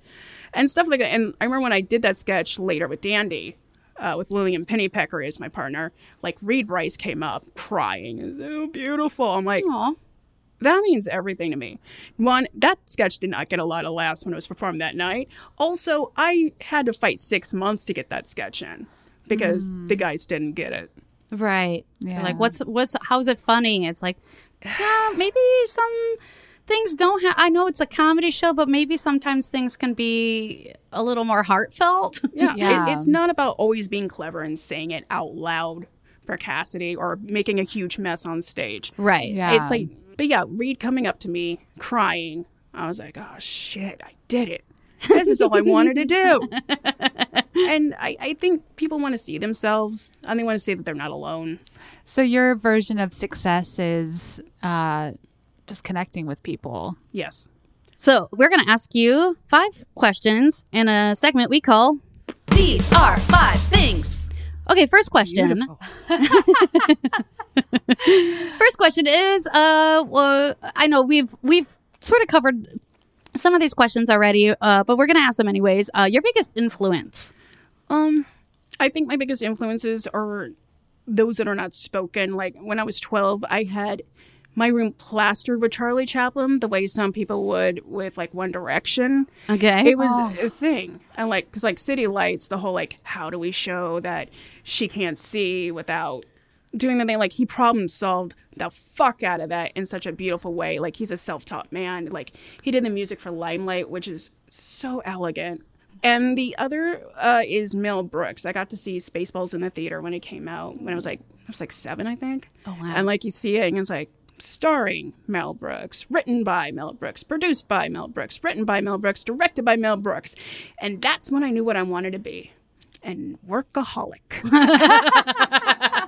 and stuff like that. And I remember when I did that sketch later with Dandy, uh, with Lillian Pennypecker as my partner, like Reed Rice came up crying. It's so beautiful. I'm like, Aw. That means everything to me. One, that sketch did not get a lot of laughs when it was performed that night. Also, I had to fight six months to get that sketch in because the hmm. guys didn't get it. Right. Yeah. Like what's what's how's it funny? It's like yeah, maybe some things don't have I know it's a comedy show, but maybe sometimes things can be a little more heartfelt. Yeah, it- Yeah. it's not about always being clever and saying it out loud for Cassidy or making a huge mess on stage. right. Yeah. It's like, but yeah, Reed coming up to me crying. I was like, oh shit, I did it. This is all I wanted to do. and I, I think people want to see themselves and they want to see that they're not alone. So your version of success is uh, just connecting with people. Yes. So we're going to ask you five questions in a segment we call These are five things. Okay, first question. First question is uh well, I know we've we've sort of covered some of these questions already, uh, but we're going to ask them anyways. Uh, your biggest influence? Um, I think my biggest influences are those that are not spoken. Like when I was 12, I had my room plastered with Charlie Chaplin, the way some people would with like One Direction. Okay. It was a thing. And like, because like City Lights, the whole like, how do we show that she can't see without doing the thing? Like, he problem solved the fuck out of that in such a beautiful way. Like, he's a self taught man. Like, he did the music for Limelight, which is so elegant. And the other uh, is Mel Brooks. I got to see Spaceballs in the theater when it came out when I was like I was like seven, I think. Oh, wow. And like you see it, and it's like starring Mel Brooks, written by Mel Brooks, produced by Mel Brooks, written by Mel Brooks, directed by Mel Brooks, and that's when I knew what I wanted to be, and workaholic.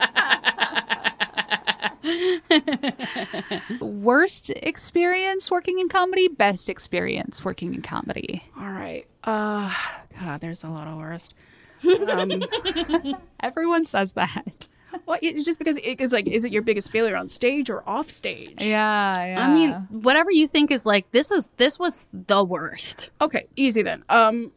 Worst experience working in comedy, best experience working in comedy. All right. Uh, God, there's a lot of worst. Everyone says that. Well, it's just because it is like, is it your biggest failure on stage or off stage? Yeah, yeah. I mean, whatever you think is like this is this was the worst. Okay, easy then. Um,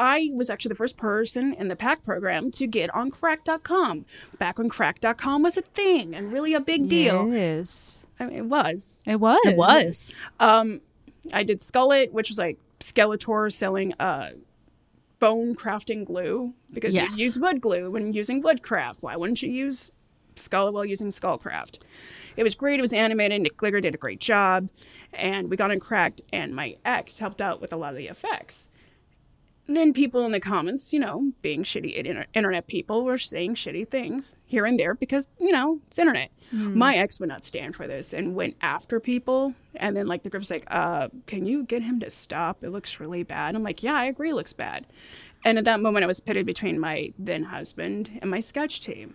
I was actually the first person in the PAC program to get on Cracked.com. Back when Cracked.com was a thing and really a big deal. Yes. I mean, it was. It was. It was. Um, I did Skullet, which was like Skeletor selling uh, bone crafting glue because Yes. you use wood glue when using woodcraft. Why wouldn't you use skull while using Skullcraft? It was great. It was animated. Nick Gligger did a great job. And we got on Cracked, and my ex helped out with a lot of the effects. And then people in the comments, you know, being shitty inter- internet people, were saying shitty things here and there because, you know, it's internet. My ex would not stand for this and went after people. And then, like, the group's like, uh, can you get him to stop? It looks really bad. I'm like, yeah, I agree, it looks bad. And at that moment, I was pitted between my then husband and my sketch team.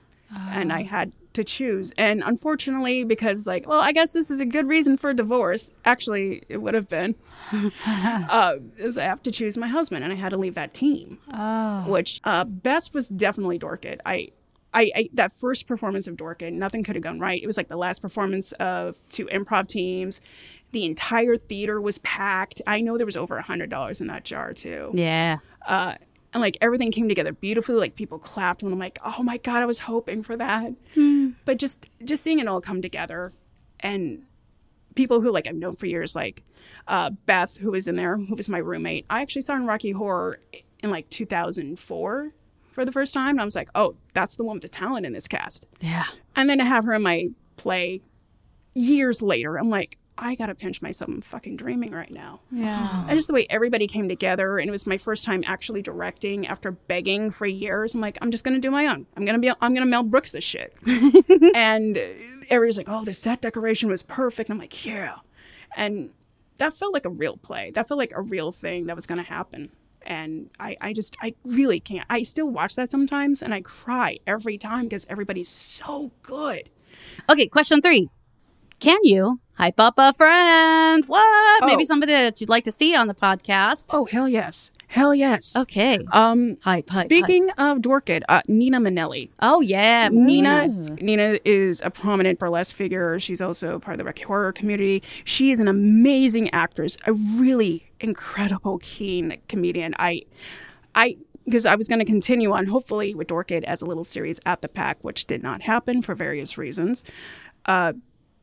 And I had to choose. And unfortunately, because, like, well, I guess this is a good reason for a divorce. Actually, it would have been. uh, is I have to choose my husband, and I had to leave that team. Oh. Which uh, best was definitely Dorkid. I, I, I that first performance of Dorkid, nothing could have gone right. It was like the last performance of two improv teams. The entire theater was packed. I know there was over a hundred dollars in that jar too Yeah. uh, and like everything came together beautifully. Like people clapped, and I'm like, oh my god, I was hoping for that. But just just seeing it all come together, and people who like I've known for years, like uh, Beth, who was in there, who was my roommate. I actually saw in Rocky Horror in like 2004 for the first time, and I was like, oh, that's the one with the talent in this cast. Yeah. And then to have her in my play years later, I'm like, I gotta pinch myself. I'm fucking dreaming right now. Yeah. And just the way everybody came together, and it was my first time actually directing after begging for years. I'm like, I'm just gonna do my own. I'm gonna be, I'm gonna Mel Brooks this shit. and everybody's like, oh, the set decoration was perfect. I'm like, yeah. And that felt like a real play. That felt like a real thing that was gonna happen. And I, I just, I really can't. I still watch that sometimes, and I cry every time because everybody's so good. Okay, question three. Can you hype up a friend? What? Maybe Oh. somebody that you'd like to see on the podcast. Oh hell yes, hell yes. Okay. Um, Hype, hype, speaking of Dorkid, uh, Nina Manelli. Oh yeah. Nina. Nina is a prominent burlesque figure. She's also part of the Rocky Horror community. She is an amazing actress, a really incredible keen comedian. I I because I was going to continue on hopefully with Dorkid as a little series at the pack, which did not happen for various reasons. Uh,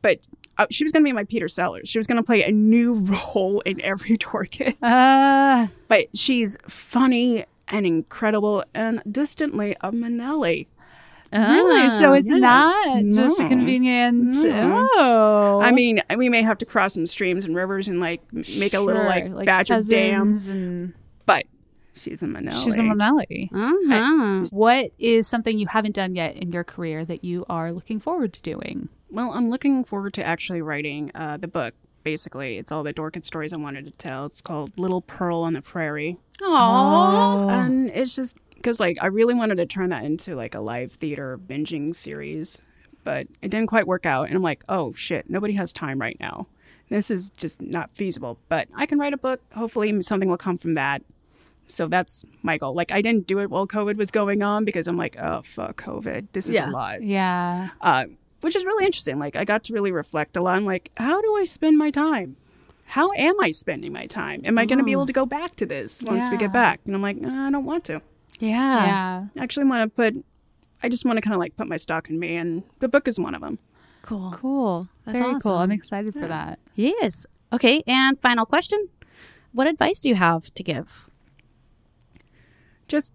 but uh, she was going to be my Peter Sellers. She was going to play a new role in every Dorkid. Uh, But she's funny and incredible and distantly a Manelli. really? So Ah, it's yes. not just a No. convenient. No. Oh. I mean, we may have to cross some streams and rivers and like m- make a little Sure, like, batch of dams. And but she's a Manelli. she's a Manelli. Uh-huh. What is something you haven't done yet in your career that you are looking forward to doing? Well, I'm looking forward to actually writing uh, the book. Basically, it's all the Dorkid stories I wanted to tell. It's called Little Pearl on the Prairie, Aww. and it's just because like I really wanted to turn that into like a live theater binging series. but it didn't quite work out. And I'm like, oh shit, nobody has time right now. This is just not feasible. But I can write a book. Hopefully, something will come from that. So that's my goal. Like, I didn't do it while COVID was going on because I'm like, oh, fuck COVID. This is Yeah. a lot. Yeah. Uh, which is really interesting. Like, I got to really reflect a lot. I'm like, how do I spend my time? How am I spending my time? Am I going to be able to go back to this once we get back? And I'm like, "Nah, I don't want to. Yeah. Yeah. I actually want to put, I just want to kind of like put my stock in me. And the book is one of them. Cool. Cool. That's Very cool. I'm awesome. excited for that. Yes. Okay. And final question: What advice do you have to give? just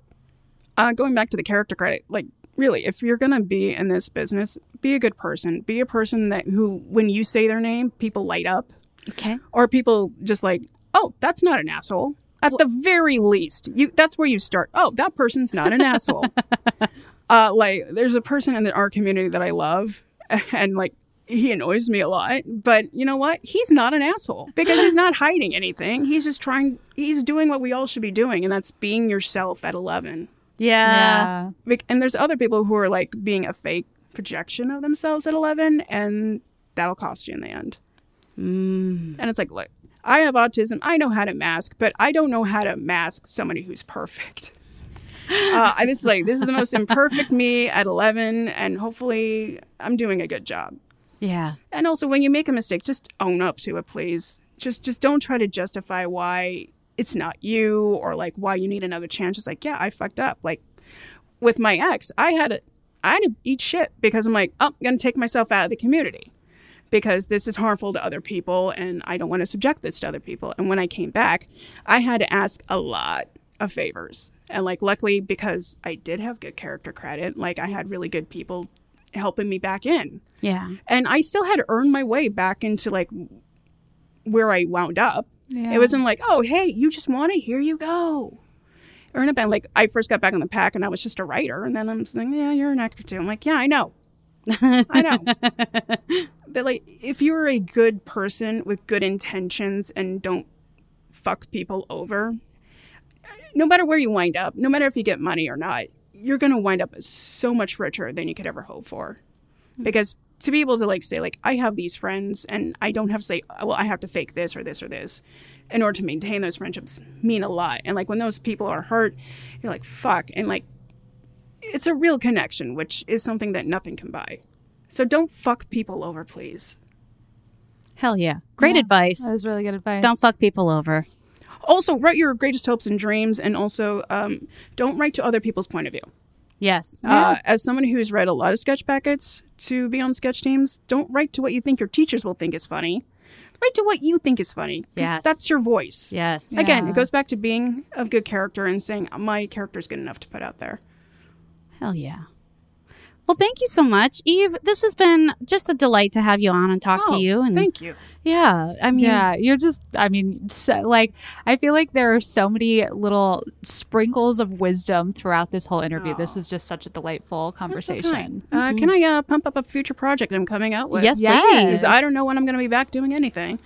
uh, going back to the character credit, like really, if you're gonna be in this business, be a good person. Be a person that who, when you say their name, people light up, Okay. or people just like, oh, that's not an asshole. At the very least, you that's where you start. Oh, that person's not an asshole. Uh, like, there's a person in our community that I love, and like. He annoys me a lot, but you know what? He's not an asshole because he's not hiding anything. He's just trying, he's doing what we all should be doing, and that's being yourself at 11. Yeah. yeah. And there's other people who are like being a fake projection of themselves at 11 and that'll cost you in the end Mm. and it's like look i have autism i know how to mask but i don't know how to mask somebody who's perfect uh, I just like this is the most imperfect me at 11 and hopefully i'm doing a good job Yeah. and also when you make a mistake just own up to it please just just don't try to justify why it's not you or like why you need another chance. It's like yeah i fucked up. Like with my ex i had to i had to eat shit because i'm like oh i'm gonna take myself out of the community because this is harmful to other people and i don't want to subject this to other people. And when i came back i had to ask a lot of favors. And like luckily because i did have good character credit like i had really good people helping me back in. Yeah. and I still had to earn my way back into like where I wound up. Yeah. It wasn't like, oh, hey, you just want it, here you go. Earn a band. Like I first got back on the pack and I was just a writer, and then I'm saying, yeah, you're an actor too. I'm like, yeah, I know, I know. but like, if you're a good person with good intentions and don't fuck people over, no matter where you wind up, no matter if you get money or not, you're gonna wind up so much richer than you could ever hope for hmm. because to be able to like say like i have these friends and i don't have to say well i have to fake this or this or this in order to maintain those friendships mean a lot and like when those people are hurt you're like fuck and like it's a real connection which is something that nothing can buy so don't fuck people over please Hell yeah. Great Yeah. advice. That was really good advice. Don't fuck people over. also write your greatest hopes and dreams and also um, don't write to other people's point of view Yes. Uh, as someone who's read a lot of sketch packets to be on sketch teams, don't write to what you think your teachers will think is funny. Write to what you think is funny. Yes. That's your voice. Yes. Again, Yeah. it goes back to being of good character and saying my character is good enough to put out there. Hell yeah. Well, thank you so much, Eve. This has been just a delight to have you on and talk Oh, to you. And Thank you. yeah, I mean, yeah, you're just, I mean, so, like, I feel like there are so many little sprinkles of wisdom throughout this whole interview. This Oh. was just such a delightful That's so conversation. kind. Uh, Can I uh, pump up a future project I'm coming out with? yes, Yes. please. Because I don't know when I'm going to be back doing anything.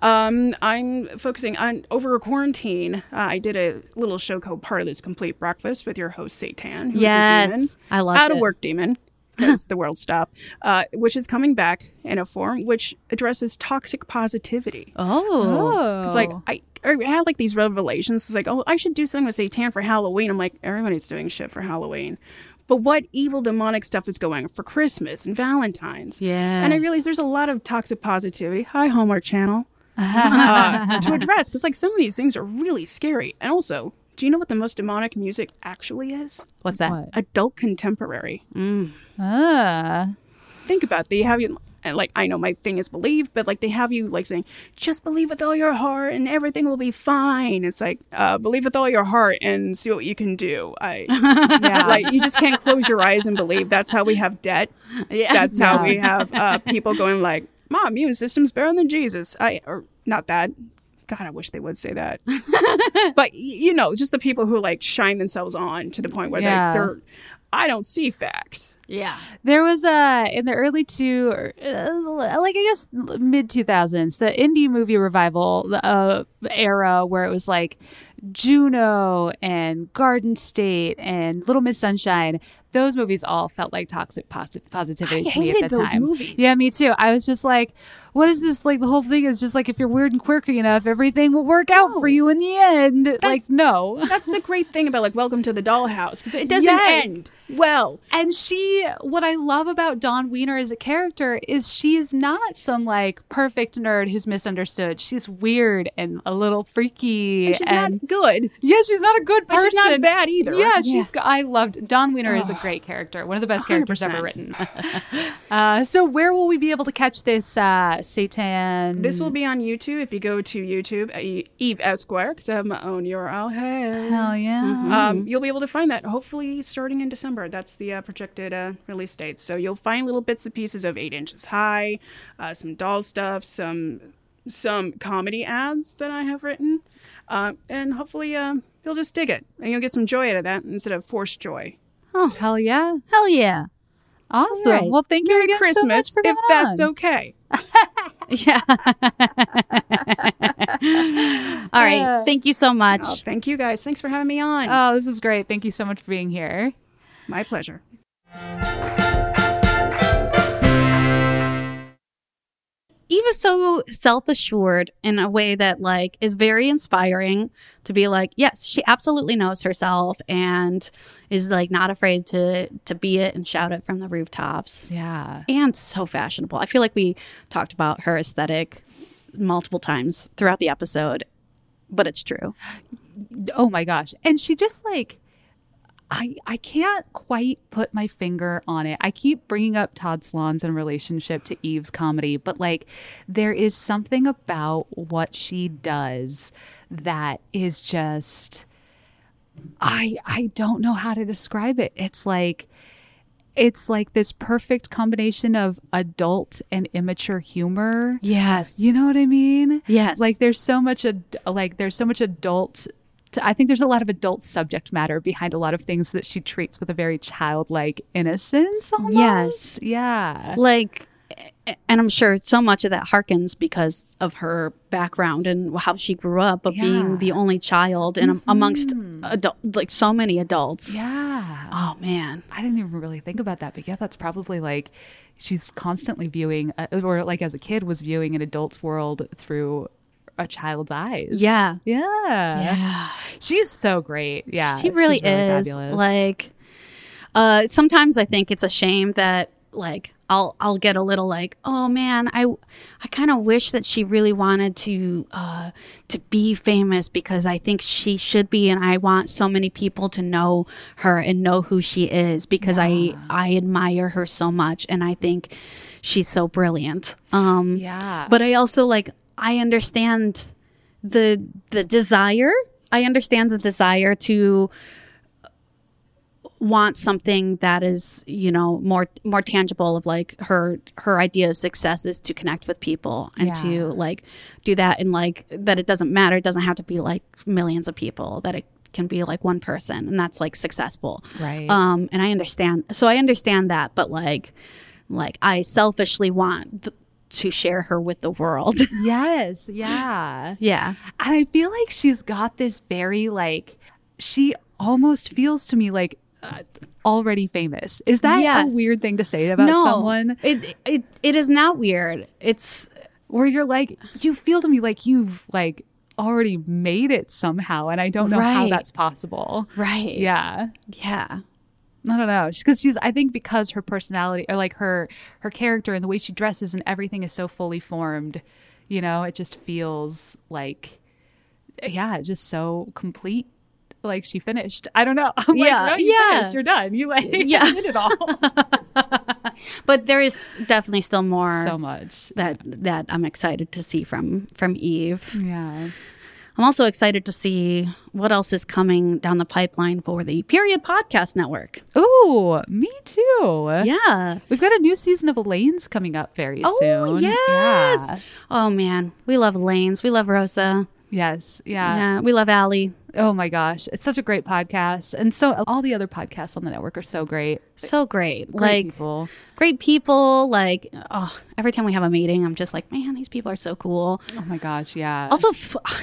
Um, I'm focusing on over quarantine. Uh, I did a little show called Part of This Complete Breakfast with your host Satan, who's a demon. Yes, I love out it. of work demon because the world stopped uh, which is coming back in a form which addresses toxic positivity. Oh, it's like I, I had like these revelations. It's like oh i should do something with satan for halloween. I'm like everybody's doing shit for halloween. But what evil demonic stuff is going on for christmas and valentine's? Yeah. and i realized there's a lot of toxic positivity. Hi hallmark channel. Uh, to address because like some of these things are really scary. And also do you know what the most demonic music actually is what's that? What? adult contemporary Mm. Ah. think about it. They have you, and like I know my thing is believe, but like they have you like saying, just believe with all your heart and everything will be fine. It's like uh, believe with all your heart and see what you can do. I Yeah. like you just can't close your eyes and believe. That's how we have debt. Yeah. That's how we have uh, people going like, "My immune system's better than Jesus." I or not that. God, I wish they would say that. but you know, just the people who like shine themselves on to the point where Yeah. they, they're. I don't see facts. Yeah. There was a in the early two, or, uh, like I guess mid two thousands, the indie movie revival uh, era where it was like Juno and Garden State and Little Miss Sunshine. Those movies all felt like toxic posi- positivity I to me at the time. movies. Yeah, me too. I was just like, what is this? Like the whole thing is just like if you're weird and quirky enough, everything will work out for you in the end. like no. That's the great thing about like Welcome to the Dollhouse because it doesn't Yes. end well. And she, what I love about Dawn Wiener as a character is she's not some like perfect nerd who's misunderstood. She's weird and a little freaky. And she's and not good, yeah, she's not a good but person. she's not bad either. Yeah, she's. I loved Dawn Wiener is a great character, one of the best characters ever written. uh, so, where will we be able to catch this uh, Satan? This will be on YouTube if you go to YouTube, uh, Eve Esquire, because I have my own URL. Hey. hell yeah. Um, you'll be able to find that hopefully starting in December. That's the uh, projected uh, release date. So you'll find little bits and pieces of Eight Inches High, uh, some doll stuff, some some comedy ads that I have written, uh, and hopefully uh, you'll just dig it and you'll get some joy out of that instead of forced joy. Oh, hell yeah. Hell yeah. Awesome. right. Well, thank you Merry again so much Christmas, for if that's on. okay. Yeah. All right. Yeah. Thank you so much. Oh, thank you guys. Thanks for having me on. Oh, this is great. Thank you so much for being here. My pleasure. Eve is so self assured in a way that like is very inspiring to be like, yes, she absolutely knows herself and is like not afraid to to be it and shout it from the rooftops. Yeah. And so fashionable. I feel like we talked about her aesthetic multiple times throughout the episode, but it's true. oh my gosh and she just like I, I can't quite put my finger on it. I keep bringing up Todd Solondz in relationship to Eve's comedy, but like there is something about what she does that is just I I don't know how to describe it. It's like it's like this perfect combination of adult and immature humor. Yes. You know what I mean? yes. like there's so much ad- like there's so much adult to, i think there's a lot of adult subject matter behind a lot of things that she treats with a very childlike innocence almost. Yes. yeah like and i'm sure so much of that harkens because of her background and how she grew up of Yeah. Mm-hmm. being the only child and amongst adult like so many adults yeah oh man i didn't even really think about that but yeah that's probably like she's constantly viewing uh, or like as a kid was viewing an adult's world through a child's eyes. Yeah. yeah. Yeah. She's so great. Yeah she really, she's is fabulous. like uh sometimes i think it's a shame that like i'll i'll get a little like oh man i i kind of wish that she really wanted to uh to be famous because i think she should be and i want so many people to know her and know who she is because i i admire her so much and i think she's so brilliant. Um yeah. but I also like I understand the the desire. I understand the desire to want something that is you know more more tangible of like her her idea of success is to connect with people and Yeah. to like do that and like that it doesn't matter it doesn't have to be like millions of people that it can be like one person and that's like successful right um and i understand so i understand that but like like i selfishly want th- to share her with the world yes yeah yeah And I feel like she's got this very like she almost feels to me like uh, already famous. Is that Yes. a weird thing to say about no someone? it, it it is not weird it's Where you're like you feel to me like you've like already made it somehow and I don't know how that's possible. right Yeah. yeah I don't know. Because she's, I think, because her personality or like her her character and the way she dresses and everything is so fully formed. You know, it just feels like, yeah, just so complete. Like she finished. I don't know. I'm Yeah, like, no, you yeah. finished. You're done. You like, Yeah. did it all. but there is definitely still more so much. that that i'm excited to see from from eve Yeah. I'm also excited to see what else is coming down the pipeline for the period podcast network Ooh, me too. yeah We've got a new season of Elaine's coming up very Oh, soon. yes. Yeah. oh man we love lanes we love rosa Yes. Yeah. yeah we love Allie Oh my gosh, it's such a great podcast, and so all the other podcasts on the network are so great. So great. Great like people. great people. Like oh, every time we have a meeting, I'm just like, man, these people are so cool. Oh my gosh, yeah. Also, f- ah,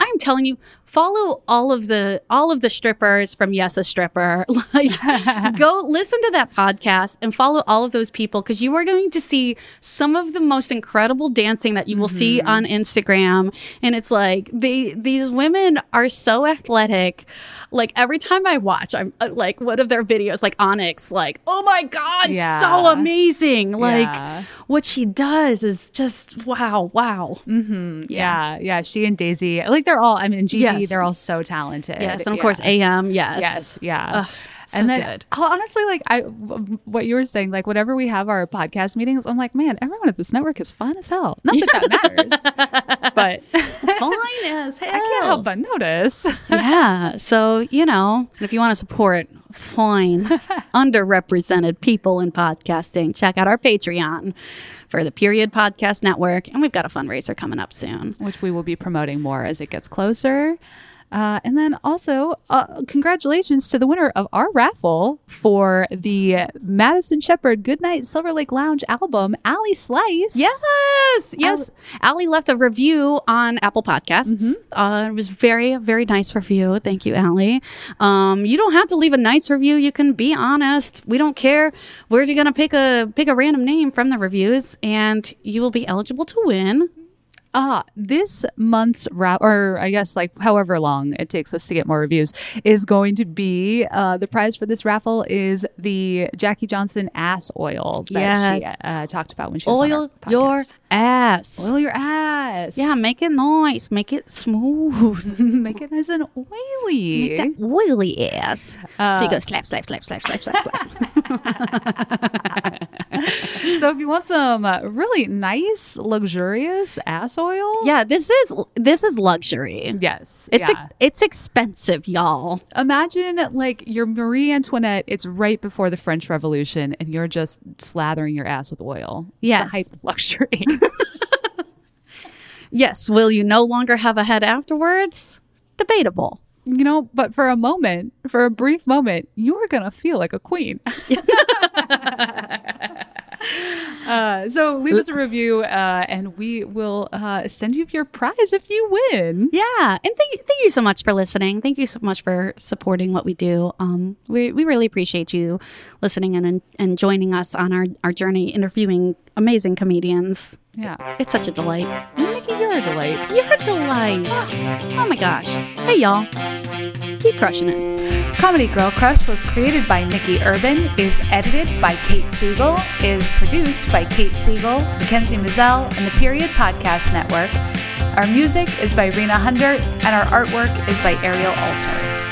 I'm telling you, follow all of the all of the strippers from Yes a Stripper. Like, go listen to that podcast and follow all of those people because you are going to see some of the most incredible dancing that you will see on Instagram. And it's like they these women are so athletic. Like every time I watch, I'm uh, like one of their videos, like Onyx, like oh my god, Yeah. so amazing! Like Yeah. what she does is just wow, wow. yeah, yeah. She and Daisy, like they're all. I mean, Gigi, Yes. they're all so talented. Yes, and of Yeah. course AM. Yes, Yes, yeah. Ugh, so and then good. honestly, like I, what you were saying, like whenever we have our podcast meetings, I'm like, man, everyone at this network is fun as hell. Not that that matters, but fine as hell. I can't help but notice. yeah. So you know, if you want to support fine underrepresented people in podcasting, check out our Patreon for the Period Podcast Network, and we've got a fundraiser coming up soon. which we will be promoting more as it gets closer. Uh, and then also, uh, congratulations to the winner of our raffle for the Madison Shepherd Goodnight Silver Lake Lounge album, Allie Slice. Yes, yes. Allie left a review on Apple Podcasts. Uh, it was very, very nice review. Thank you, Allie. Um, you don't have to leave a nice review. You can be honest. We don't care. We're just gonna pick a pick a random name from the reviews, and you will be eligible to win. Ah, this month's wrap, or I guess like however long it takes us to get more reviews, is going to be uh, the prize for this raffle is the Jackie Johnson ass oil that she uh, talked about when she was on Oil our your podcast. Ass. oil your ass. yeah, make it nice. Make it smooth. make it nice and oily. Make that oily ass. so Uh, you go slap, slap, slap, slap, slap, slap, slap. So if you want some uh, really nice, luxurious ass oil, yeah, this is this is luxury. yes, It's yeah. ex- it's expensive, y'all. Imagine like your Marie Antoinette. It's right before the French Revolution, and you're just slathering your ass with oil. It's Yes. the height of luxury. Yes, will you no longer have a head afterwards? Debatable. you know, but for a moment, for a brief moment, you are gonna feel like a queen. Uh, so leave us a review, uh, and we will uh, send you your prize if you win. Yeah, and thank you, thank you so much for listening. Thank you so much for supporting what we do. Um, we we really appreciate you listening and and joining us on our our journey interviewing amazing comedians. Yeah, It's such a delight. Nikki, you're a delight. You're a delight. Oh my gosh. Hey y'all, keep crushing it. Comedy Girl Crush was created by Nikki Urban, is edited by Kate Siegel, is produced by Kate Siegel, Mackenzie Mazel, and the Period Podcast Network. Our music is by Rena Hundert, and our artwork is by Ariel Alter.